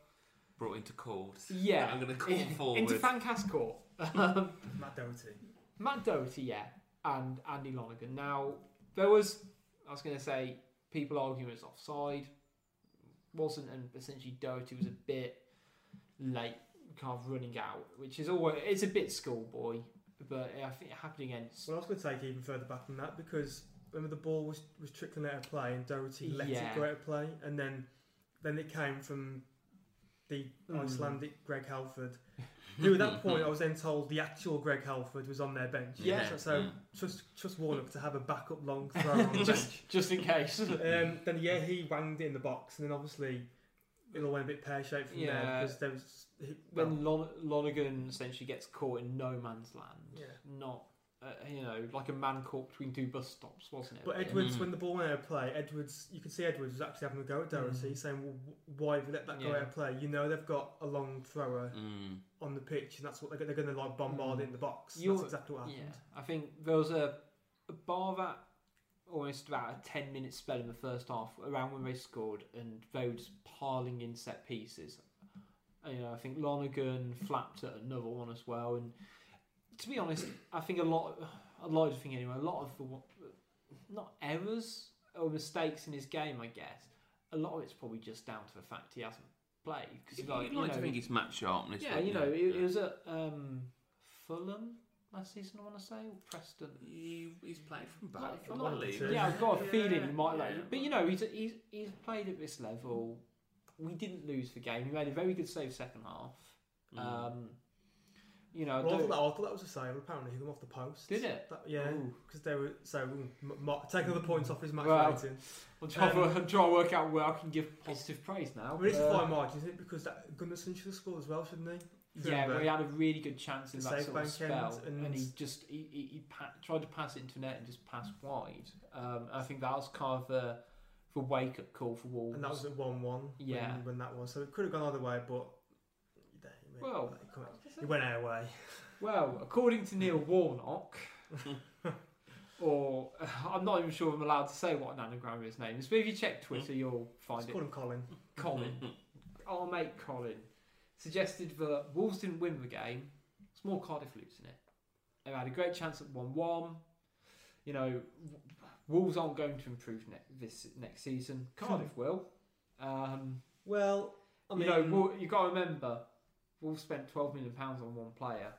Brought into court. yeah, I'm going to call in- forward. into Fancast court. Um, Matt Doherty. Matt Doherty, yeah, and Andy Lonergan. Now there was, I was going to say, people arguing it's offside, wasn't, and essentially Doherty was a bit late, kind of running out, which is always it's a bit schoolboy, but I think it happened against. Well, I was going to take it even further back than that because remember the ball was, was trickling out of play and Doherty let Yeah. it go out of play and then then it came from the Mm. Icelandic Greg Halford, who at that point I was then told the actual Greg Halford was on their bench. Yeah. So, so Mm. trust trust Warnock to have a backup long throw on the bench. just just in case. Um, then yeah, he wanged it in the box, and then obviously it all went a bit pear shaped from there Yeah. because there was he, well, when Lon- Lonergan essentially gets caught in no man's land, Yeah. not uh, you know like a man caught between two bus stops, wasn't it? But Edwards, Mm. when the ball went out of play, Edwards, you could see Edwards was actually having a go at Doherty, Mm. saying, "Well, why have you let that go Yeah. out of play? You know they've got a long thrower Mm. on the pitch, and that's what they're, they're going to like bombard it in the box. You're- that's exactly what happened. yeah, happened. I think there was a, a bar that almost about a ten minute spell in the first half around when they scored, and they were just piling in set pieces. You know, I think Lonergan flapped at another one as well, and to be honest, I think a lot, I'd like to think anyway, a lot of the not errors or mistakes in his game, I guess. A lot of it's probably just down to the fact he hasn't played because You'd like, like, you know, to think it's match sharpness. yeah, you know, it, Yeah. it was at um, Fulham last season. I want to say or Preston. He, he's played from Like, back. I not- believe. Yeah. I've got a Yeah, feeling he might like. yeah. But you know, he's he's he's played at this level. We didn't lose the game. He made a very good save second half. Mm. Um, you know, Well, I, thought that, I thought that was a save. Apparently, he them off the post. did it? That, yeah, because they were so mm, m- m- take other points off his match Well, rating. I'm trying, Um, to, I'm trying to work out where I can give positive praise now. Mean, it's a fine margin, isn't it? Because that Gunnarsson should have scored as well, shouldn't he? Yeah, but he had a really good chance in The that sort of spell, and, and- he just he, he, he pa- tried to pass it into net and just passed wide. Um, I think that was kind of the the wake up call for Wolves. and that was at one-one. Yeah. when, when that was. So it could have gone either way, but Well, he went our way. Well, according to Neil Warnock, or I'm not even sure I'm allowed to say what an anagram of his name is, but if you check Twitter, you'll find Let's it. call him Colin. Colin, our mate Colin, suggested that Wolves didn't win the game. It's more Cardiff losing it. They had a great chance at one-one. You know, Wolves aren't going to improve ne- this next season. Cardiff will. Um, Well, I mean, you know, Wol- you got to remember, Wolves spent twelve million pounds on one player.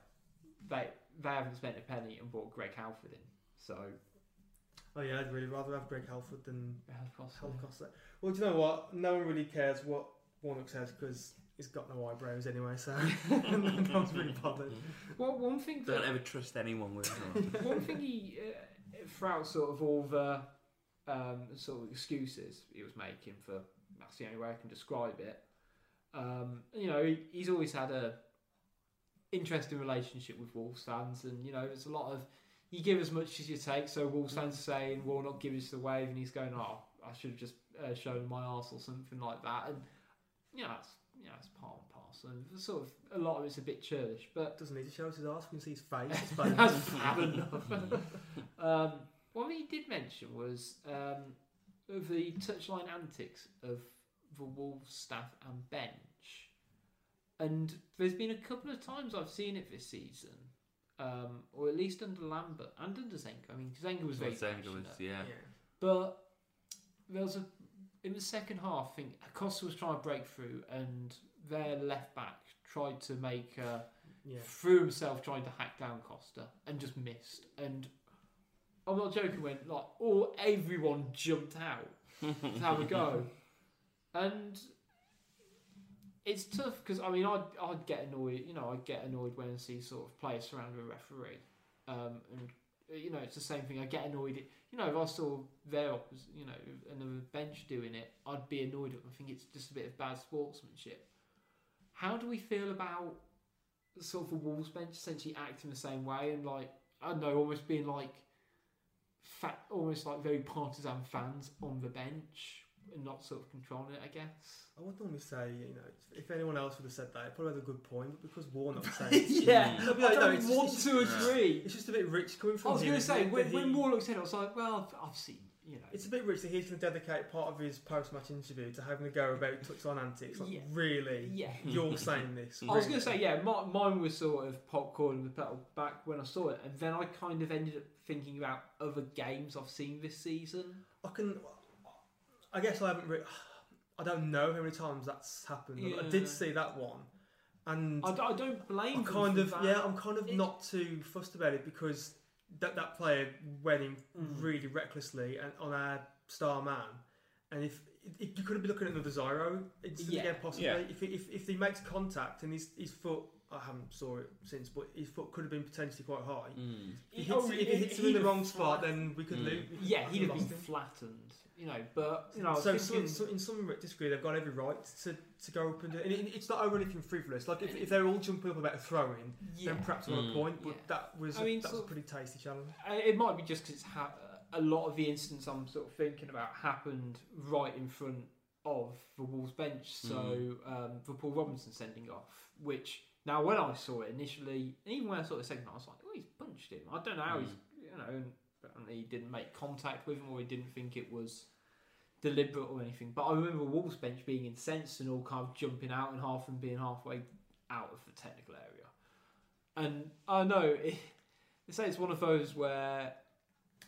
They they haven't spent a penny and bought Greg Halford in. So oh yeah, I'd really rather have Greg Halford than yeah, possibly. Held Well, do you know what? No one really cares what Warnock says because he's got no eyebrows anyway, so no one's really bothered. well, one thing Don't that ever trust anyone with one thing he uh, throughout sort of all the um, sort of excuses he was making for that's the only way I can describe it. Um, you know, he, he's always had a interesting relationship with Wolves fans, and you know, there's a lot of you give as much as you take. So Wolves fans are saying, "Will not give us the wave," and he's going, "Oh, I should have just uh, shown my ass or something like that." And you know, that's you know, it's part and parcel. And sort of a lot of it's a bit churlish, but Doesn't need to show us his ass. We can see his face. It's fine. that's bad enough. um, one thing he did mention was um, of the touchline antics of the Wolves staff and bench. And there's been a couple of times I've seen it this season, um, or at least under Lambert and under Zenga. I mean, Zenga was very Zenga was, passionate. yeah. But there was a in the second half. I think Acosta was trying to break through, and their left back tried to make uh, yeah. threw himself trying to hack down Costa and just missed. And I'm not joking. When like all everyone jumped out to have a go, and it's tough because I mean I'd I'd get annoyed. You know I'd get annoyed when I see sort of players surrounding a referee, um, and uh, you know it's the same thing. I get annoyed. You know if I saw their you know another bench doing it, I'd be annoyed. at. I think it's just a bit of bad sportsmanship. How do we feel about sort of the Wolves bench essentially acting the same way and like I don't know, almost being like fat, almost like very partisan fans on the bench not sort of controlling it. I guess. I would normally say, you know, if anyone else would have said that, it probably had a good point, but because Warnock said it, yeah, be I no, don't it's want just- to agree. it's just a bit rich coming from I was going to say when, when he- Warlock said it, I was like, well, I've, seen you know, It's a bit rich that he's going to dedicate part of his post-match interview to having a go about touchline antics. Like, Yeah. really? yeah. You're saying this? I was going to say, yeah, my, mine was sort of popcorn with pedal back when I saw it, and then I kind of ended up thinking about other games I've seen this season. I can. I guess I haven't. Re- I don't know how many times that's happened. I- I did see that one, and I, d- I don't blame I'm them kind for of that. yeah. I'm kind of It- not too fussed about it because that that player went in Mm. really recklessly and on our star man, and if. if you could have been looking at another Zyro instead Yeah. again, possibly. Yeah. If, he- if if he makes contact and his his foot, I haven't saw it since, but his foot could have been potentially quite high. Mm. If he Oh, hits, if he hits him in the have wrong spot, then we could Mm. lose. Yeah, he'd have been flattened, you know. But you know, so, thinking, some, some, in some degree, they've got every right to, to go up and do it. And it, it's not over anything frivolous. Like if, if they're all jumping up about a throw yeah, then perhaps on a Mm. point. But Yeah. that was I mean, that was a pretty tasty challenge. Uh, it might be just because ha- a lot of the incidents I'm sort of thinking about happened right in front of the Wolves bench. So Mm. um, the Paul Robinson sending off, which now when I saw it initially, and even when I saw the second I was like, oh, he's punched him. I don't know how Mm. he's, you know, and apparently he didn't make contact with him or he didn't think it was deliberate or anything. But I remember Wolves bench being incensed and all kind of jumping out and half and being halfway out of the technical area. And I know they say it's one of those where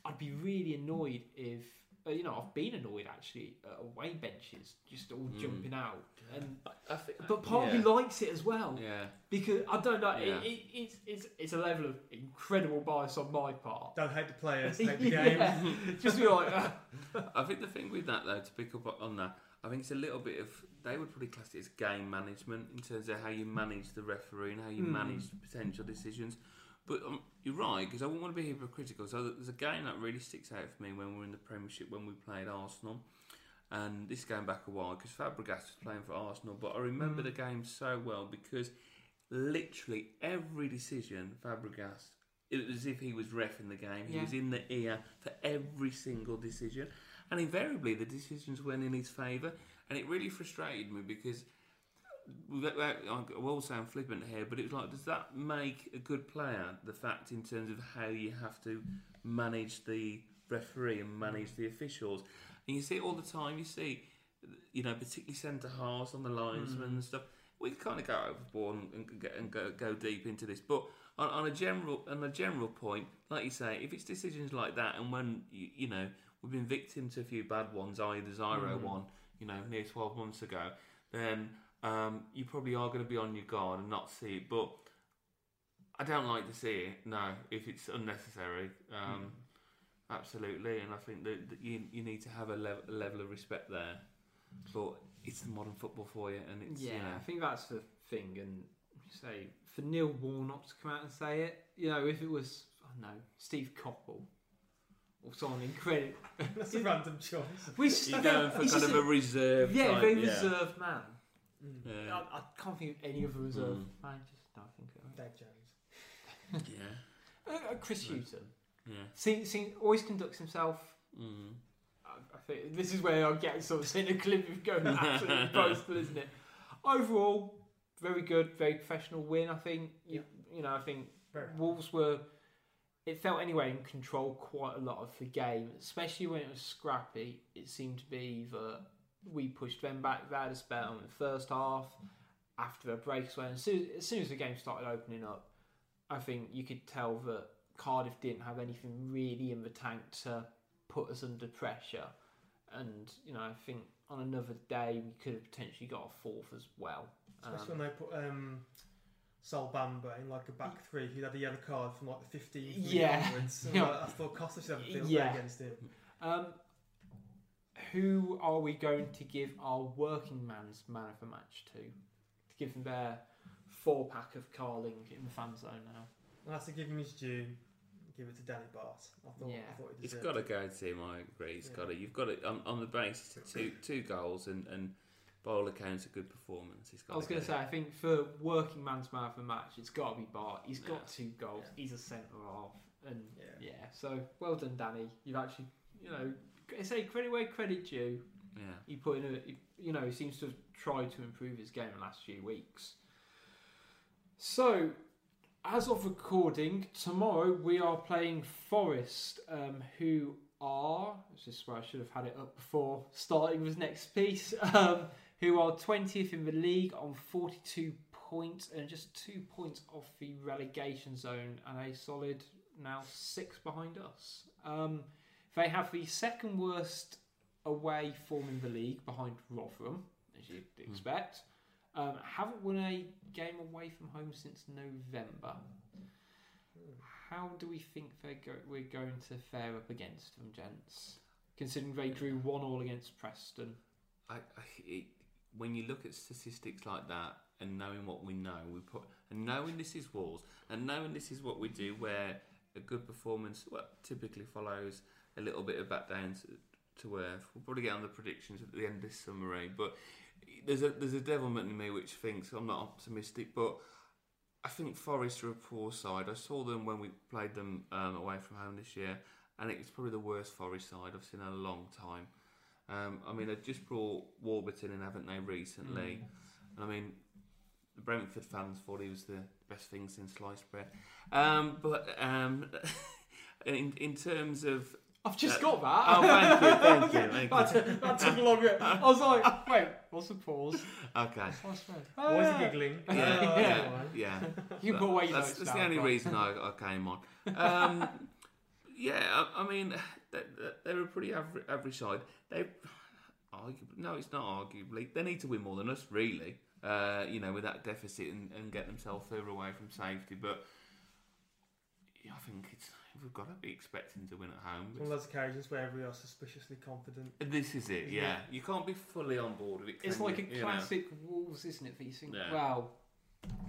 I'd be really annoyed if uh, you know I've been annoyed actually at away benches just all Mm. jumping out, and I, I think, but part yeah. of me likes it as well Yeah. because I don't know Yeah. it, it, it's it's it's a level of incredible bias on my part. Don't hate the players, hate the game. Just be like, uh, I think the thing with that though, to pick up on that, I think it's a little bit of they would probably class it as game management in terms of how you manage the referee and how you Mm. manage potential decisions. But um, you're right because I wouldn't want to be hypocritical. So there's a game that really sticks out for me when we were in the Premiership when we played Arsenal, and this is going back a while because Fabregas was playing for Arsenal. But I remember Mm. the game so well because literally every decision Fabregas. It was as if he was ref in the game. He Yeah. was in the ear for every single decision. And invariably, the decisions went in his favour, and it really frustrated me because I will sound flippant here, but it was like, does that make a good player? The fact in terms of how you have to manage the referee and manage the officials, and you see it all the time. You see, you know, particularly centre halves on the linesmen Mm. and stuff. We kind of go overboard and, and, go- and go, go deep into this, but on, on a general on a general point, like you say, if it's decisions like that, and when you, you know we've been victim to a few bad ones, i.e. the Zyro Mm. one, you know, near twelve months ago, then um, you probably are going to be on your guard and not see it. But I don't like to see it. No, if it's unnecessary, um, absolutely. And I think that, that you you need to have a, level a level of respect there. But it's the modern football for you, and it's yeah, you know, I think that's the thing. And say for Neil Warnock to come out and say it, you know, if it was I don't know Steve Coppell or someone incredible, That's a random choice. we just, you're I going think for kind of a reserve. yeah, type, very yeah. reserved man. Mm. Yeah. I, I can't think of any other reserve Mm. man. Just don't think of it. Dave Jones. yeah, Uh, uh, Chris Right. Hughton. yeah. See, see, always conducts himself. Mm. I, I think this is where I'm getting sort of cynical if you're going absolutely boastful, isn't it? Overall, very good, very professional win. I think you, you know, I think Very Wolves were. It felt anyway in control quite a lot of the game, especially when it was scrappy. It seemed to be that we pushed them back. They had a spell in the first half. After a break, as well. As soon, as soon as the game started opening up, I think you could tell that Cardiff didn't have anything really in the tank to put us under pressure. And you know, I think on another day we could have potentially got a fourth as well. Especially Um, when they put um, Sol Bamba in like a back three who had a yellow card from like the 15th minute Yeah. onwards. And, like, I thought Costa should have a field Yeah. against him. Um, who are we going to give our working man's man of the match to? To give them their four pack of Carling in the fan zone now. And I have to give him his due. Give it to Danny Batth. I thought, Yeah. I thought he It's deserved got to go to him. I agree. It's Yeah. got to. You've got it on, on the basis of two two goals and and by all accounts a good performance. It's got I was going to go. say, I think for working man's man of the match, it's got to be Batth. He's got Yeah. two goals. Yeah. He's a centre half, and Yeah. yeah. So well done, Danny. You've actually, you know, say credit where credit due. Yeah. He put in a, he- you know, he seems to have tried to improve his game in the last few weeks. So, as of recording, tomorrow we are playing Forest, um, who are, this is where I should have had it up before starting with next piece, um, who are 20th in the league on 42 points and just two points off the relegation zone and a solid now six behind us. Um, they have the second worst away form in the league behind Rotherham, as you'd expect. Um, haven't won a game away from home since November. How do we think they go, we're going to fare up against them, gents? Considering they drew one all against Preston. I, I, it, when you look at statistics like that and knowing what we know, we put and knowing this is Wolves and knowing this is what we do, where a good performance well, typically follows a little bit of back down to, to earth. We'll probably get on the predictions at the end of this summary, but there's a there's a devilment in me which thinks I'm not optimistic, but I think Forest are a poor side. I saw them when we played them um, away from home this year, and it's probably the worst Forest side I've seen in a long time. Um, I mean, they've just brought Warburton in, haven't they, recently? And I mean, the Brentford fans thought he was the best thing since sliced bread. Um, but um, in in terms of I've just Uh, got that. oh, thank you, thank you, thank that, you. took, that took longer. I was like, wait, what's the pause? Okay. What's the? Why is he giggling? Yeah, Oh, yeah, yeah. You put away your that's, notes that's now, the only right. reason I, I came on. Um, yeah, I, I mean, they, they're a pretty average, average side. They, arguably, no, it's not arguably. They need to win more than us, really. Uh, you know, with that deficit and, and get themselves further away from safety. But yeah, I think it's we've got to be expecting to win at home. One of those occasions where we are suspiciously confident. This is it, Isn't yeah. it? You can't be fully on board with it. It's like you? a You know? classic Wolves, isn't it? That you think, Yeah. well,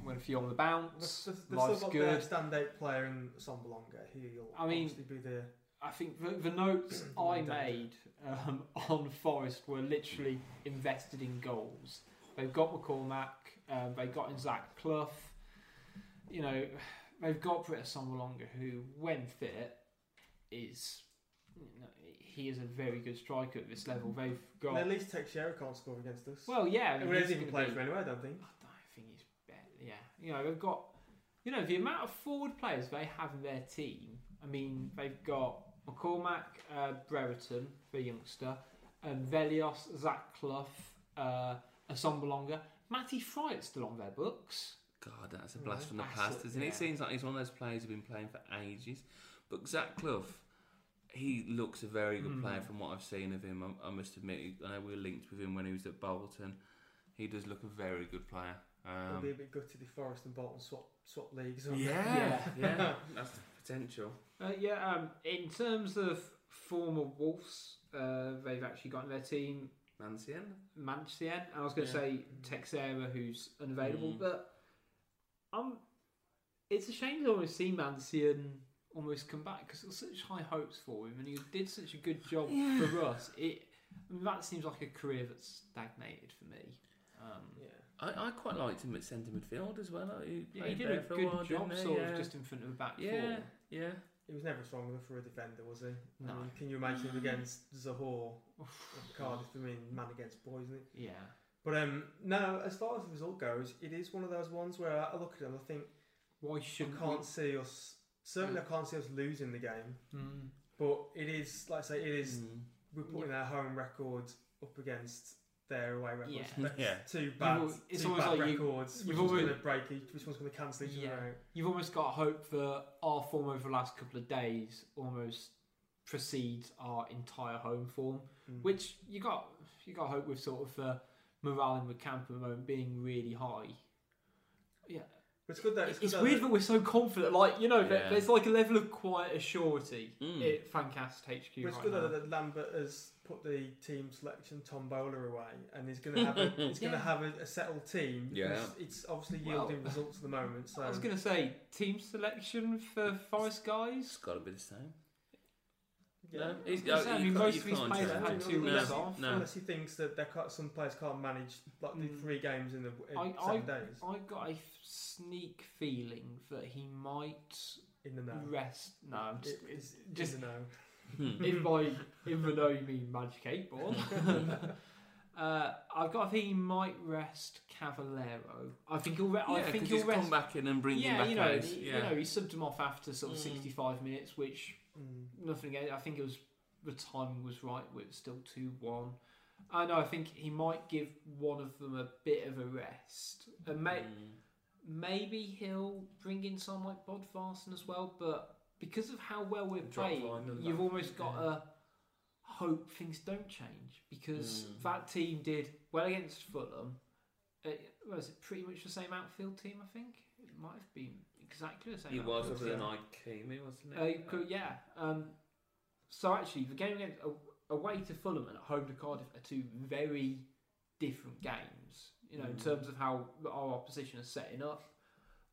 went a few on the bounce, They've, they've life's still good. standout player in Assombalonga. He'll I mean- obviously be the I think the, the notes I made um, on Forest were literally invested in goals. They've got McCormack, um, they got in Zach Clough. You know, they've got Britt Assombalonga, who, when fit, is you know, he is a very good striker at this level. They've got At least Teixeira can't score against us. well, yeah. I mean, he's even played be- for anyway, I don't think. I don't think he's better. Yeah, you know they've got, you know, the amount of forward players they have in their team. I mean, they've got McCormack, uh, Brereton, the youngster, and Vellios, Zach Clough, uh, Assombalonga. Matty Fryatt's still on their books. God, that's a Yeah, blast from the that's past, it, isn't it? yeah. It seems like he's one of those players who've been playing for ages. But Zach Clough, he looks a very good Mm. player from what I've seen of him. I, I must admit, I know we were linked with him when he was at Bolton. He does look a very good player. I'll be a Um, bit gutted if Forest and Bolton swap swap leagues. on yeah, yeah, that's the potential. Uh, yeah, um, in terms of former Wolves, uh, they've actually got in their team Mancienne? Mancienne, and I was going to Yeah. say Teixeira, who's unavailable, Mm. but um, it's a shame to almost see Mancienne almost come back because there was such high hopes for him, and he did such a good job Yeah. for us. It I mean, that seems like a career that's stagnated for me. Um, Yeah. I, I quite liked him at centre midfield as well. He, yeah, he played did a for good while, job, he? sort yeah. of just in front of the back yeah, four. yeah. He was never strong enough for a defender, was he? No. I mean, can you imagine him against Zohore of Cardiff? I mean, man against boy, isn't it? Yeah, But um, no, as far as the result goes, it is one of those ones where I look at it and I think why I shouldn't can't see us. Certainly, I can't see us losing the game. Mm. But it is, like I say, it is. Mm. We're putting our home record up against their away records. Yeah. Yeah. Two bad, al- it's two almost bad like records. you've which one's almost- going to break each? Which one's going to cancel each Yeah. other out? You've almost got hope that our form over the last couple of days almost precedes our entire home form, Mm. which you got you got hope with sort of the morale in the camp at the moment being really high. Yeah, it's good that it's, it's, good weird that that we're so confident. Like you know, there- Yeah. there's like a level of quiet assurity Mm. at Fancast HQ But it's right good now. that, that Lambert has put the team selection tombola away, and he's going to have a, he's going to have a, a settled team. Yeah. because It's obviously Well, yielding results at the moment. So I was going to say team selection for Forest guys. It's got to be the same. Yeah. No, I was gonna say, I you mean, can't- most of these can't players say have that. had two No, off. no. Unless he thinks that they can't, some players can't manage like the Mm. three games in the in I- seven days I got a f- sneak feeling that he might in the know. rest. No, I'm just, It- it's in the know. In my in the know you mean Magic Eight Ball. uh, I've got. I think he might rest Cavaleiro. I think he'll. Re- yeah, I think 'cause he'll rest. come back in and bring him yeah, back you know, out. he, yeah. you know, he subbed him off after sort of Mm. 65 minutes, which Mm. nothing. I think it was the timing was right. It was still two one. I know. I think he might give one of them a bit of a rest, and may, Mm. maybe he'll bring in someone like Bodvarsson as well. But because of how well we're playing, you've that, almost got yeah. to hope things don't change because Mm. that team did well against Fulham. It, was it pretty much the same outfield team? I think it might have been exactly the same. He was outfield other than team. Ikeme, wasn't Uh, it? you yeah. Um, so actually, the game against away to Fulham and at home to Cardiff are two very different games. You know, in Mm. terms of how our opposition is setting up,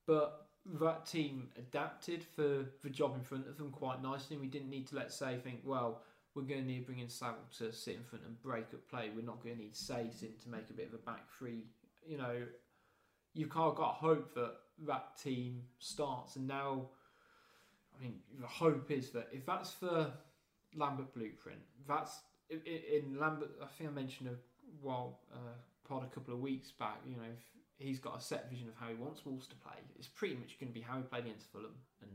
but that team adapted for the job in front of them quite nicely. We didn't need to let's say think, well, we're going to need to bring in Saville to sit in front and break up play. We're not going to need Saïss in to make a bit of a back three. You know, you've kind of got hope that that team starts, and now I mean, the hope is that if that's the Lambert blueprint, that's in, Lambert. I think I mentioned a while uh, pod a couple of weeks back. You know, if he's got a set vision of how he wants Wolves to play, it's pretty much going to be how he played against Fulham and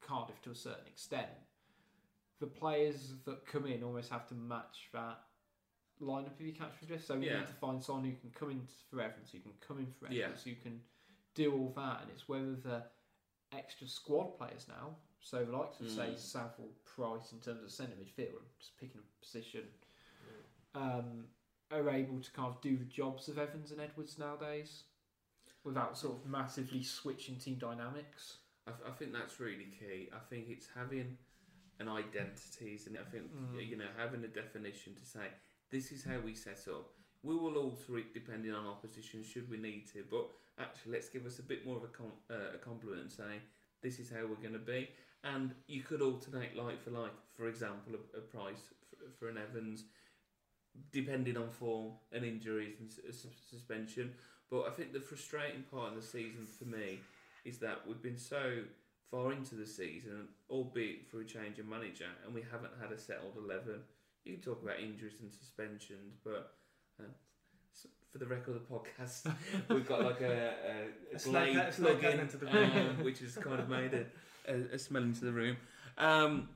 Cardiff to a certain extent. The players that come in almost have to match that lineup if you catch my drift. So we Yeah. need to find someone who can come in for Evans, who can come in for Yeah. Edwards, who can do all that, and it's whether the extra squad players now. So the likes of say Mm. Saville, Price in terms of centre midfield, just picking a position, um, are able to kind of do the jobs of Evans and Edwards nowadays, without sort of massively switching team dynamics. I, th- I think that's really key. I think it's having an identity, and I think Mm. you know having a definition to say this is how we set up. We will alter it depending on opposition, should we need to. But actually, let's give us a bit more of a, com- uh, a compliment and say this is how we're going to be. And you could alternate like for like. For example, a, a price for, for an Evans, depending on form and injuries and s- s- suspension. But I think the frustrating part of the season for me is that we've been so far into the season, albeit through a change of manager, and we haven't had a settled 11. You can talk about injuries and suspensions, but uh, for the record of the podcast, we've got like a, a, a blade like plug-in, into the room. um, which has kind of made a, a, a smell into the room. Um,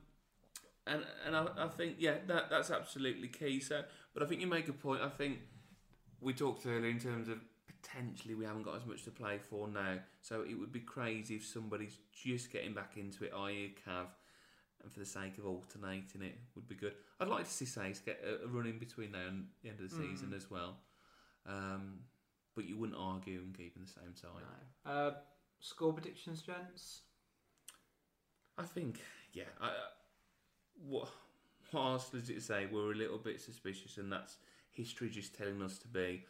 and and I, I think yeah that that's absolutely key. So, but I think you make a point. I think we talked earlier in terms of potentially we haven't got as much to play for now. So it would be crazy if somebody's just getting back into it, i.e. Cav, and for the sake of alternating it would be good. I'd like to see Saïss get a, a run in between now and the end of the season Mm. as well. Um, but you wouldn't argue and keeping the same side. No. Uh, score predictions, gents. I think, yeah. I, what, what else does it say? We're a little bit suspicious, and that's history just telling us to be.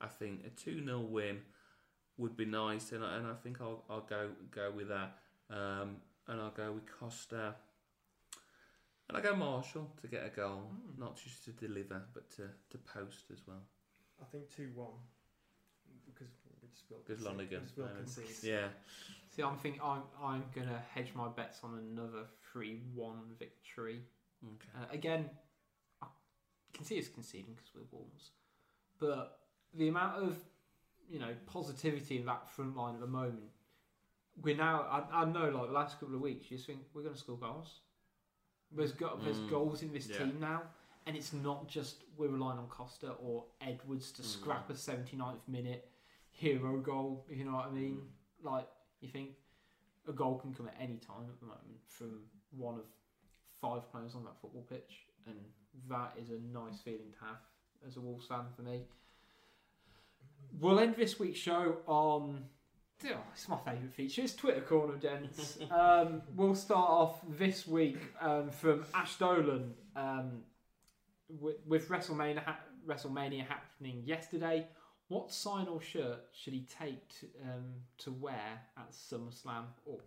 I think a 2 0 win would be nice, and I, and I think I'll, I'll go go with that. Um, and I'll go with Costa. And I'll go Marshall to get a goal, Mm. not just to deliver, but to, to post as well. I think two one because we just will Because concede- Lonergan, we just will concede. Yeah. See, I'm thinking I'm I'm gonna hedge my bets on another three-one victory. Okay. Uh, again, I can see us conceding because we're Wolves, but the amount of you know positivity in that front line at the moment, we're now. I, I know, like the last couple of weeks, you just think we're going to score goals. There's got there's Mm. goals in this Yeah. team now, and it's not just we're relying on Costa or Edwards to Mm. scrap a 79th minute hero goal. If you know what I mean, Mm. like you think a goal can come at any time at the moment from one of five players on that football pitch, and that is a nice feeling to have as a Wolves fan for me. We'll end this week's show on. Oh, it's my favourite feature. It's Twitter corner, gents. um, we'll start off this week um, from Ash Dolan um, with, with WrestleMania, ha- WrestleMania happening yesterday. What sign or shirt should he take to, um, to wear at SummerSlam or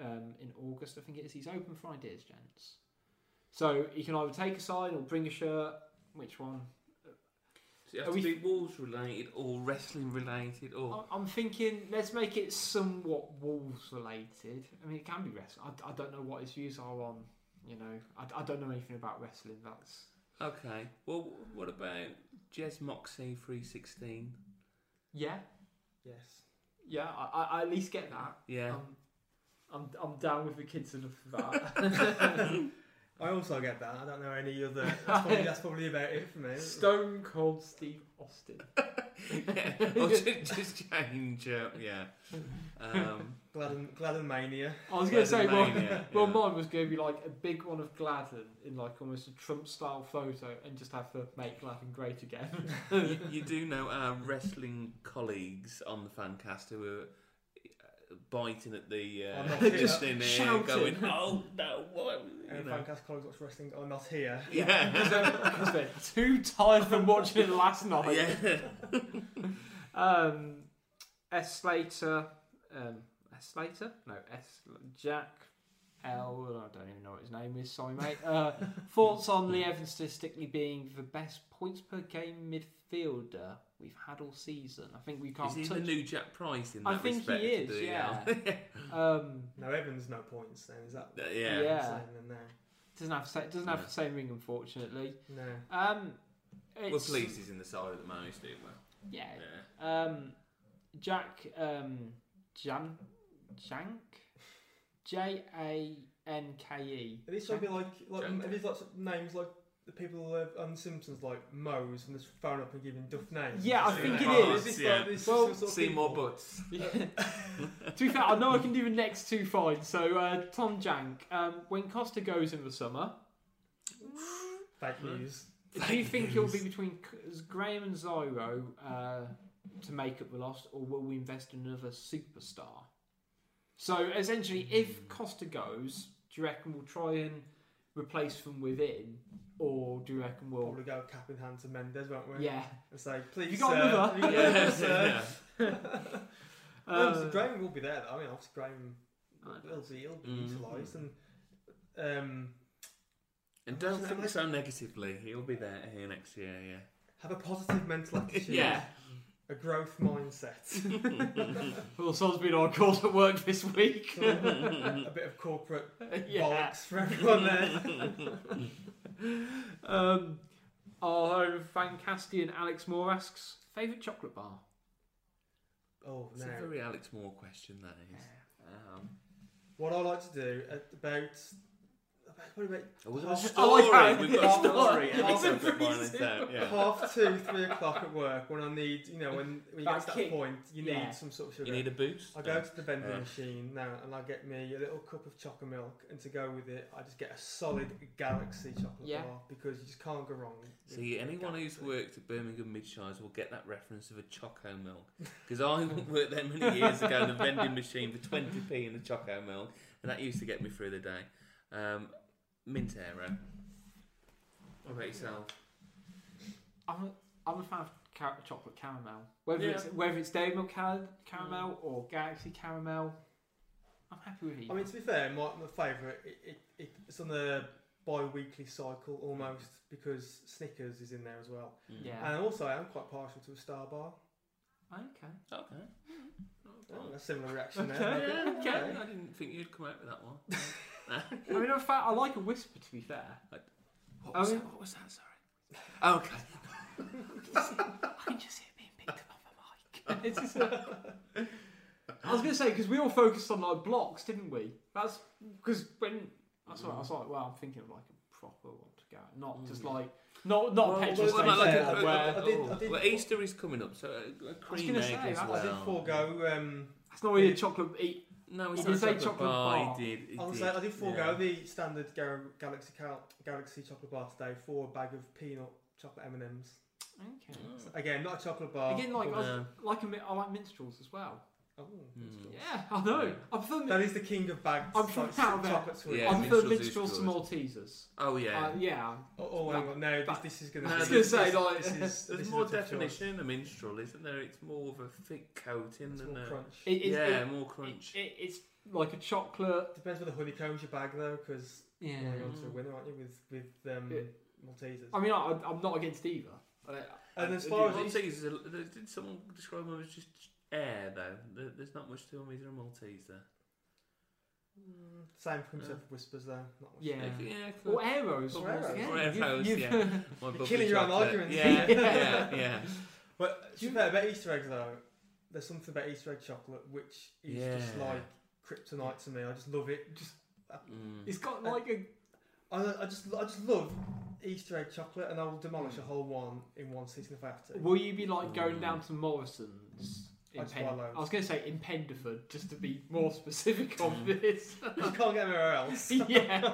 um, in August? I think it is. He's open for ideas, gents. So you can either take a sign or bring a shirt. Which one? So you Are to we... be Wolves related or wrestling related or. I'm thinking, let's make it somewhat Wolves related. I mean, it can be wrestling. I, I don't know what his views are on. You know, I, I don't know anything about wrestling. That's Okay. Well, what about Jez Moxey 316? yeah, Yes. yeah. I, I, I at least get that. Yeah. I'm, I'm, I'm down with the kids enough for that. I also get that. I don't know any other. That's probably, that's probably about it for me. Stone Cold Steve Austin. yeah. Or just, just change, uh, yeah. Um, Gladden, Gladden Mania. I was going to say, well, Mania, well, yeah. mine was going to be like a big one of Gladden in like almost a Trump style photo and just have to make Gladden great again. you, you do know our wrestling colleagues on the fancast who are uh, biting at the I'm uh, not here. Just in there, shouting. going, "Oh no, what?" You And know. Fancast colleagues watch wrestling are not here. Yeah, Because they're too tired from watching it last night. yeah. Um, S Slater, um, S Slater? No, S Jack L. I don't even know what his name is. Sorry, mate. Uh, thoughts on Lee Evans statistically being the best points per game midfielder we've had all season? I think we can't Is he touch. the new Jack Price in that I that think he is, do yeah. um, No, Evans, no points then. Is that Uh, yeah. Yeah. there? doesn't have sa- doesn't have No. the same ring, unfortunately. No. Um, We're it's- pleased he's in the side at the moment, do well. Yeah, Yeah. Um, Jack um, Jan Jank J A N K E. Are these something like like Jank. are these lots of names like the people uh, on The Simpsons like Moe's and just phone up and give him duff names? Yeah, I think it is. it is. Yeah. like this Well, sort of Seymour people? Butts. to be fair, I know I can do the next two fine. So uh, Tom Jank, um, when Costa goes in the summer, Fake news. do you think it'll be between C- Graham and Zyro uh, to make up the loss, or will we invest in another superstar? So essentially, if Costa goes, do you reckon we'll try and replace from within, or do you reckon we'll? Probably go cap in hand to Mendes, won't we? Yeah. And say, please, You got sir, another? you got Yeah. another, sir. yeah. Well, obviously Graham will be there. Though. I mean, obviously Graham I don't will be, he'll be Mm. utilised, and um, And don't think so negatively. He'll be there here next year, yeah. have a positive mental attitude. yeah. A growth mindset. Well, someone's been on calls at work this week. a bit of corporate yeah. bollocks for everyone there. Um, our own Fancastian Alex Moore asks favourite chocolate bar. Oh It's no! a very Alex Moore question, that is. Um, What I like to do at about about what about oh, we've got a Half- story. I We've got a story. half- episode half- to find this out, yeah. half two, three o'clock at work when I need, you know, when, when you That get to that kick. point, you Yeah. need some sort of sugar. You need a boost? I go to the vending Yeah. machine now and I get me a little cup of chocolate milk, and to go with it, I just get a solid Galaxy chocolate Yeah. bar because you just can't go wrong. with See, anyone who's Galaxy. worked at Birmingham Midshires will get that reference of a Choco milk. Because I worked there many years ago in the vending machine for 20p in the Choco milk, and that used to get me through the day. Um, mint Aero. What about yourself? I'm a, I'm a fan of car- chocolate caramel. Whether Yeah. it's whether it's Dairy Milk car- caramel or Galaxy caramel, I'm happy with it. I mean, to be fair, my, my favourite, it, it, it, it's on the bi-weekly cycle almost because Snickers is in there as well. Mm. Yeah. And also, I am quite partial to a Star Bar. okay. Okay. Oh, a similar reaction Okay, there. Yeah, okay. okay. I didn't think you'd come out with that one. I mean, in fact, I like a Wispa. To be fair, What I was, mean- that? What was that? Sorry. Okay. I can just hear it being picked up on the mic. it's just, uh, I was going to say because we all focused on like blocks, didn't we? That's because when I saw it, I was like, well, I'm thinking of like a proper one to go, not just like not not Well, petrol well, station like yeah, a- where. I did- oh, I did- well, Easter is coming up, so a, a cream gonna egg say, as I- I well. I did forego. Um, It's not really a chocolate eat. No, it's He not say chocolate, chocolate bar. bar. He did. He I was did. like, I did forego yeah. the standard Gar- Galaxy Cal- Galaxy chocolate bar today for a bag of peanut chocolate M and M's. Okay. Mm. Again, not a chocolate bar. Again, like I, was, like a, I like minstrels as well. Oh, Mm. Yeah, I know. I prefer, that is the king of bags. I'm from like, out there. chocolate sweets. Yeah, I prefer minstrels is minstrels to good. Maltesers. Oh yeah. Uh, yeah. Oh, oh hang on, no, this, this is going to. No, I was going to say, this- like, this is, this There's is more a tough definition in a minstrel, isn't there? It's more of a thick coating It's than more a crunch. it, it's, yeah, it, more crunch. It, it, it's like a chocolate. Depends whether honeycombs your bag though, because Yeah. you're onto a winner, aren't you? With with um, Yeah. Maltesers. I mean, I, I'm not against either. I, and I- as far as Maltesers, are- did someone describe them as just air though? There's not much to them. He's a Malteser. Mm, same for himself with Wispas though. Not much. yeah. yeah. Or Aeros. Or Aeros. Yeah, Or you've- Aeros, you've- yeah. My bubbly killing your own chocolate. arguments. Yeah, Yeah. yeah, yeah. But to be fair, about Easter eggs though, there's something about Easter egg chocolate which is just like kryptonite to me. I just love it. Just Mm. It's got like a. I, I just I just love Easter egg chocolate, and I will demolish a whole one in one sitting if I have to. Will you be like going down to Morrison's? In I'd Pen- I was going to say in Pendeford, just to be more specific on mm. this. you can't get anywhere else. yeah.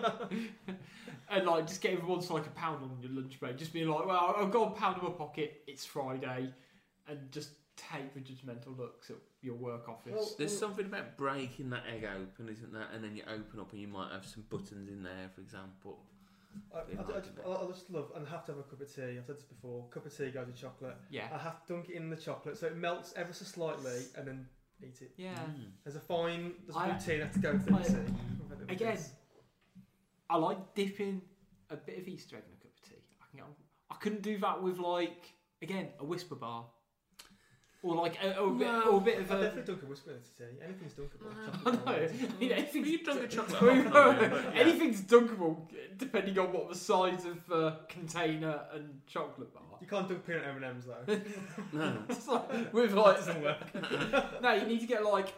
and like just get everyone's like a pound on your lunch break. Just being like, well, I've got a pound in my pocket. It's Friday, and just take the judgmental looks at your work office. Well, There's something about breaking that egg open, isn't there? And then you open up and you might have some buttons in there, for example. I, I, I, just, better. I, I just love and have to have a cup of tea. I've said this before. Cup of tea goes with chocolate. yeah. I have to dunk it in the chocolate so it melts ever so slightly, and then eat it. Yeah. Mm. There's a fine, there's a I- routine I have to go through. I- you see. Again, I like dipping a bit of Easter egg in a cup of tea. I, can get I couldn't do that with like again a Wispa bar, or like a, or a bit, No. or a bit of I a. definitely dunk a Wispa into tea. Anything's dunkable. I Chocolate know. I mean, anything's, Well, you've drunk a chocolate I mean, hot but yeah. anything's dunkable depending on what the size of the container and chocolate bar. You can't dunk peanut M and M's though. No. It's like, with that like, doesn't work. no, you need to get like,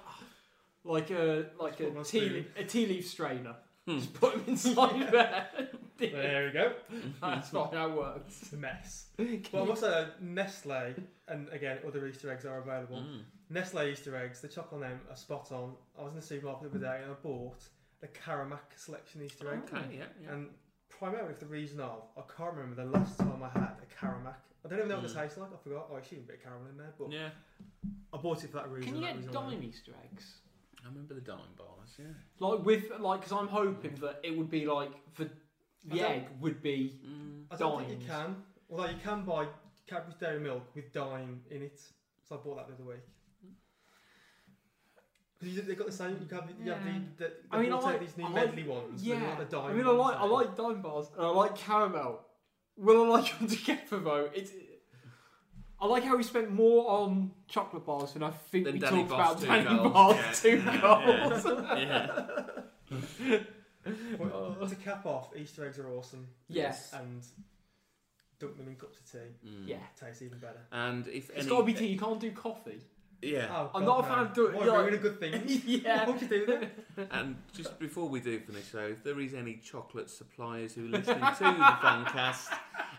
like a like Put 'em a tea spoon. a tea leaf strainer. Hmm. Just put them inside there. There we go. That's not how it works. It's a mess. Well, I must say, uh, Nestle, and again, other Easter eggs are available. Mm. Nestle Easter eggs, the chocolate on them are spot on. I was in the supermarket the other day and I bought the Caramac selection Easter egg. Okay, yeah, yeah. And primarily for the reason of, I can't remember the last time I had a Caramac. I don't even know what it tastes like, I forgot. Oh, I should have a bit of caramel in there, but yeah. I bought it for that reason. Can you that get reason alone. dime Easter eggs? I remember the dime bars, yeah. Like with like, because I'm hoping that it would be like the the don't- egg would be Mm. I don't think you dimes. can. Although you can buy Cadbury's Dairy Milk with dime in it. So I bought that the other week. Because they've got the same, you have, the- you have Yeah. the, the, I mean, I like- these new I like- medley ones. yeah. Yeah. Like the dime I mean, I ones like I now. like dime bars and I like caramel. Will I like them together though? It's. I like how we spent more on chocolate bars than I think Than we Danny talked Boss about two Danny goals, Bars yeah. two Yeah. goals. yeah. Well, to cap off, Easter eggs are awesome. Yes. And dunk them in cups of tea. Mm. Yeah. Tastes even better. And if It's any, got to be tea. You can't do coffee. Yeah. Oh, I'm God, not a no. fan of doing- Why, like- ruin a good thing? yeah. What would you do then? And just before we do finish, though, if there is any chocolate suppliers who are listening to the fancast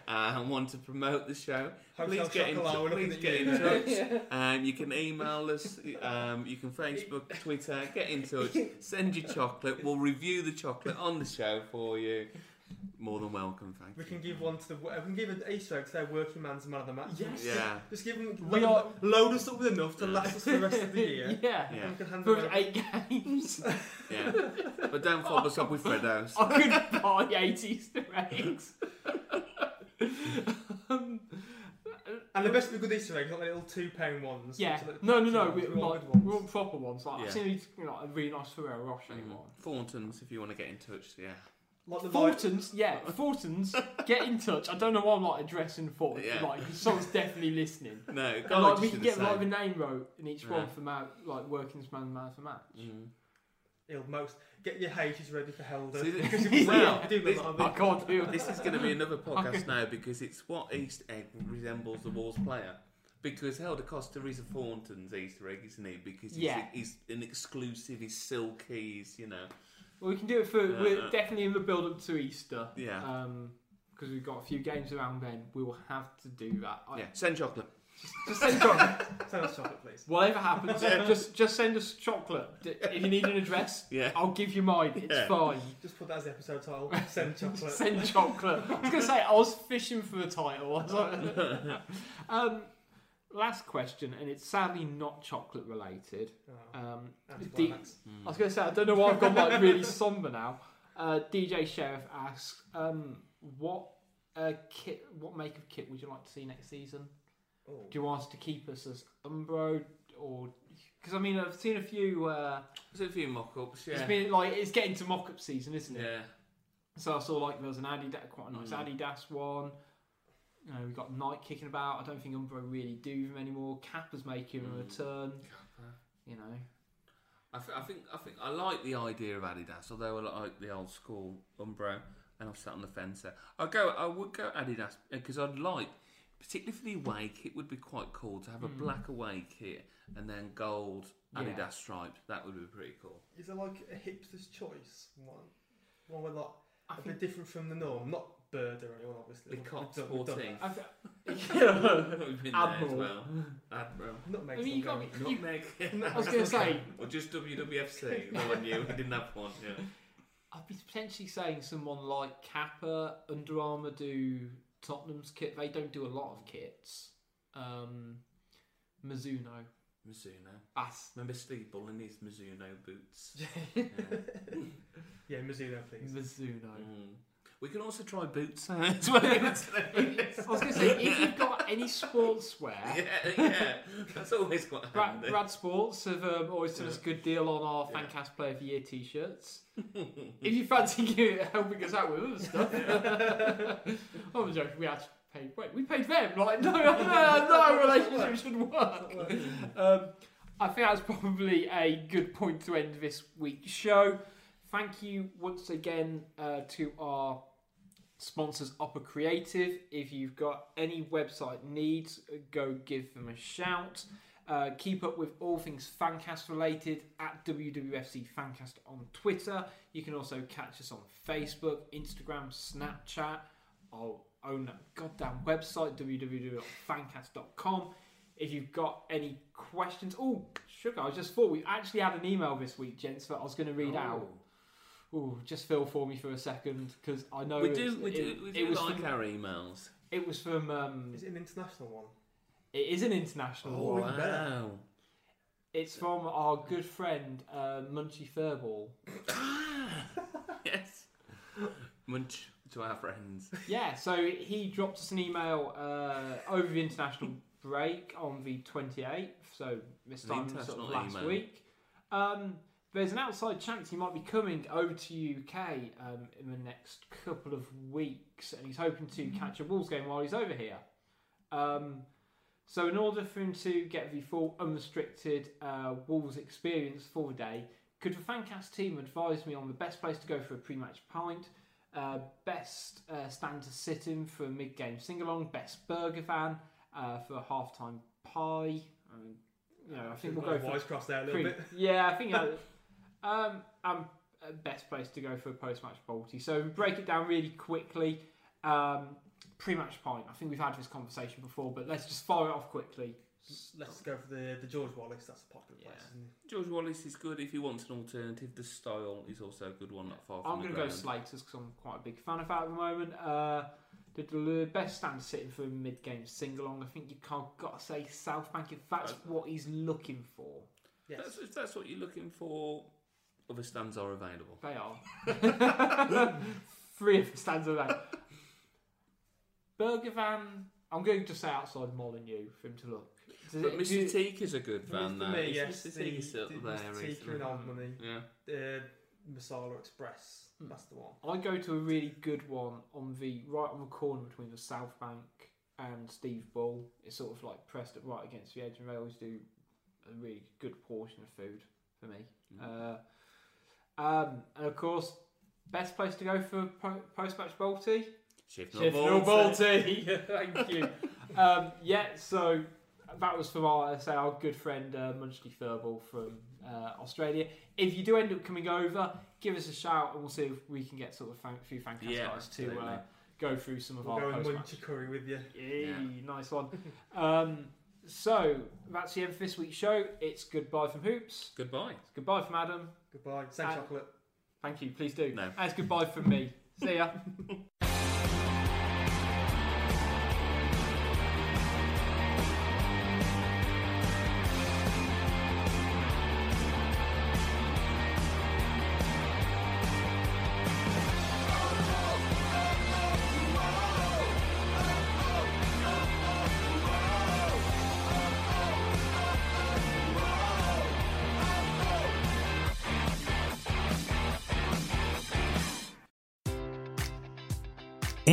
uh, and want to promote the show, please get in, Chocolat, please get in touch. Um, you can email us, um, you can Facebook, Twitter, get in touch, send your chocolate. We'll review the chocolate on the show for you. More than welcome, thank We you. can give one to the. We can give an Easter egg to their working man's man of the match. Yes. Yeah, Just give them. We load, are- load us up with enough to last us for the rest of the year. Yeah. yeah, And we can hand For them over. eight games, yeah. But don't fob us up with Freddos. I could buy eight Easter eggs. um, And the best of the good Easter eggs, not the little two pound ones. yeah. which are the No, no, no. We, We want like, good we ones. want proper ones. Like, Yeah. I've seen these, you know, a really nice Ferrero Rocher Mm. one. Thorntons, if you want to get in touch, yeah. Like the light. Fortons, yeah, Fortons, get in touch. I don't know why I'm like addressing Fortons, Yeah. like 'cause someo's definitely listening. No, And God, like we can get have like the name wrote in each Yeah. one for ma- like working's man man for match. Mm. It'll most get your H's ready for Helder. See, this- Because you well, do this- that, I can't do This it. is going to be another podcast now because it's what Easter egg resembles the Wars player. Because Helder Costa is a Thornton's Easter egg, isn't he? Because he's, Yeah. he's an exclusive, he's silky, he's, you know. Well, we can do it for. Yeah, we're definitely in the build up to Easter. Yeah. Um, because we've got a few games around then, we will have to do that. I- yeah, send chocolate. Just send chocolate. Send us chocolate, please. Whatever happens, just just send us chocolate. If you need an address, Yeah. I'll give you mine. It's Yeah. fine. Just put that as the episode title. Send chocolate. Send chocolate. I was going to say, I was fishing for the title. I was like- um, last question, and it's sadly not chocolate related. Oh, Um, anticlimax. I was going to say, I don't know why I've gone like really somber now. Uh, DJ Sheriff asks, um, what uh, kit, what make of kit would you like to see next season? Oh. Do you want us to keep us as Umbro or? Because I mean, I've seen a few. Uh, There's a few mock-ups, yeah. It's been like it's getting to mock-up season, isn't it? yeah. So I saw like there was an Adidas, quite a nice Mm. Adidas one. You know, we've got Nike kicking about. I don't think Umbro really do them anymore. Kappa's making a Mm. return. You know, I, th- I think I think I like the idea of Adidas, although I like the old school Umbro, and I've sat on the fence there. I go, I would go Adidas because I'd like, particularly for the away kit, would be quite cool to have a Mm. black away kit and then gold Yeah. Adidas stripes. That would be pretty cool. Is there like a hipster's choice one? One where like I a think bit different from the norm. Not Bird or anyone, obviously. The We've Cops done- we've done 14. I th- We've been there as Admiral. well. Admiral. that. Nutmeg I mean, you still got me. Nutmeg. I was going to say, or just WWFC. No one knew. We didn't have one. Yeah. I'd be potentially saying someone like Kappa, Under Armour do Tottenham's kit. They don't do a lot of kits. Um, Mizuno. Mizuno. That's Remember Steve Bull in his Mizuno boots? Yeah. Yeah, Mizuno, please. Mizuno. Mm. We can also try boots. I would say. I was going to say, if you've got any sportswear, yeah, yeah. That's always quite Brad, handy. Brad Sports have um, always done us a good deal on our Yeah. Fancast Player of the Year t-shirts. if you fancy you helping us out with other stuff, I'm joking. We actually paid. Wait, we paid them. Like no, no, no, no relationship should work. Um, I think that's probably a good point to end this week's show. Thank you once again uh, to our sponsors Upper Creative. If you've got any website needs, go give them a shout. Uh, keep up with all things Fancast related at WWFC Fancast on Twitter. You can also catch us on Facebook, Instagram, Snapchat. Our own that goddamn website, www.fancast.com. If you've got any questions, oh, sugar, I just thought we actually had an email this week, gents, that I was going to read out. Ooh, just fill for me for a second because I know We it's- do, we it, do, it was like from, our emails. it was from um, Is it an international one? it is an international Oh, one. wow. It's from our good friend uh, Munchy Furball. yes. Munch to our friends. Yeah, so he dropped us an email uh, over the international break on the 28th, so this time sort of last email. week. Um, there's an outside chance he might be coming over to UK um, in the next couple of weeks, and he's hoping to catch a Wolves game while he's over here. Um, so, in order for him to get the full unrestricted uh, Wolves experience for the day, could the Fancast team advise me on the best place to go for a pre-match pint? Uh, best uh, stand to sit in for a mid-game sing-along, best burger van uh, for a half-time pie. Um, you know, I think we'll go for voice cross there a little pre- bit. yeah, I think uh, um, um, uh, best place to go for a post-match Balti. So break it down really quickly. Um, pre-match pint. I think we've had this conversation before, but let's just fire it off quickly. Let's go for the the George Wallace. That's a popular place. Isn't it? George Wallace is good if he wants an alternative. The Stile is also a good one, not far from I'm going to go ground. Slaters because I'm quite a big fan of that at the moment. Uh, the, the best stand sitting for a mid-game sing-along. I think you can't got to say South Bank if that's Uh, what he's looking for. Yes. That's, if that's what you're looking for, other stands are available. They are. Three of the stands are there. Burger van. I'm going to just say outside Molineux for him to look. Does But it- Mr. do- Teak is a good For van me, there. yes, Mr. the- Teak is still the there. Mr. isn't and? Old Money. Yeah. Uh, Masala Express. Hmm. That's the one. I go to a really good one on the right on the corner between the South Bank and Steve Bull. It's sort of like pressed up right against the edge, and they always do a really good portion of food for me. Mm. Uh, um, and of course, best place to go for po- post match Balti. Shift Sheffield Balti. Thank you. um, yeah, so that was from our say our good friend uh, Munchley Furball from uh, Australia. If you do end up coming over, give us a shout and we'll see if we can get sort of a few fan Yeah, guys to uh, go through some of We'll our go and post munch a curry with you. Yay, nice one. um, so that's the end for this week's show. It's goodbye from Hoops. Goodbye. It's goodbye from Adam. Goodbye. Same Uh, chocolate. Thank you. Please do. No. And it's goodbye from me. See ya.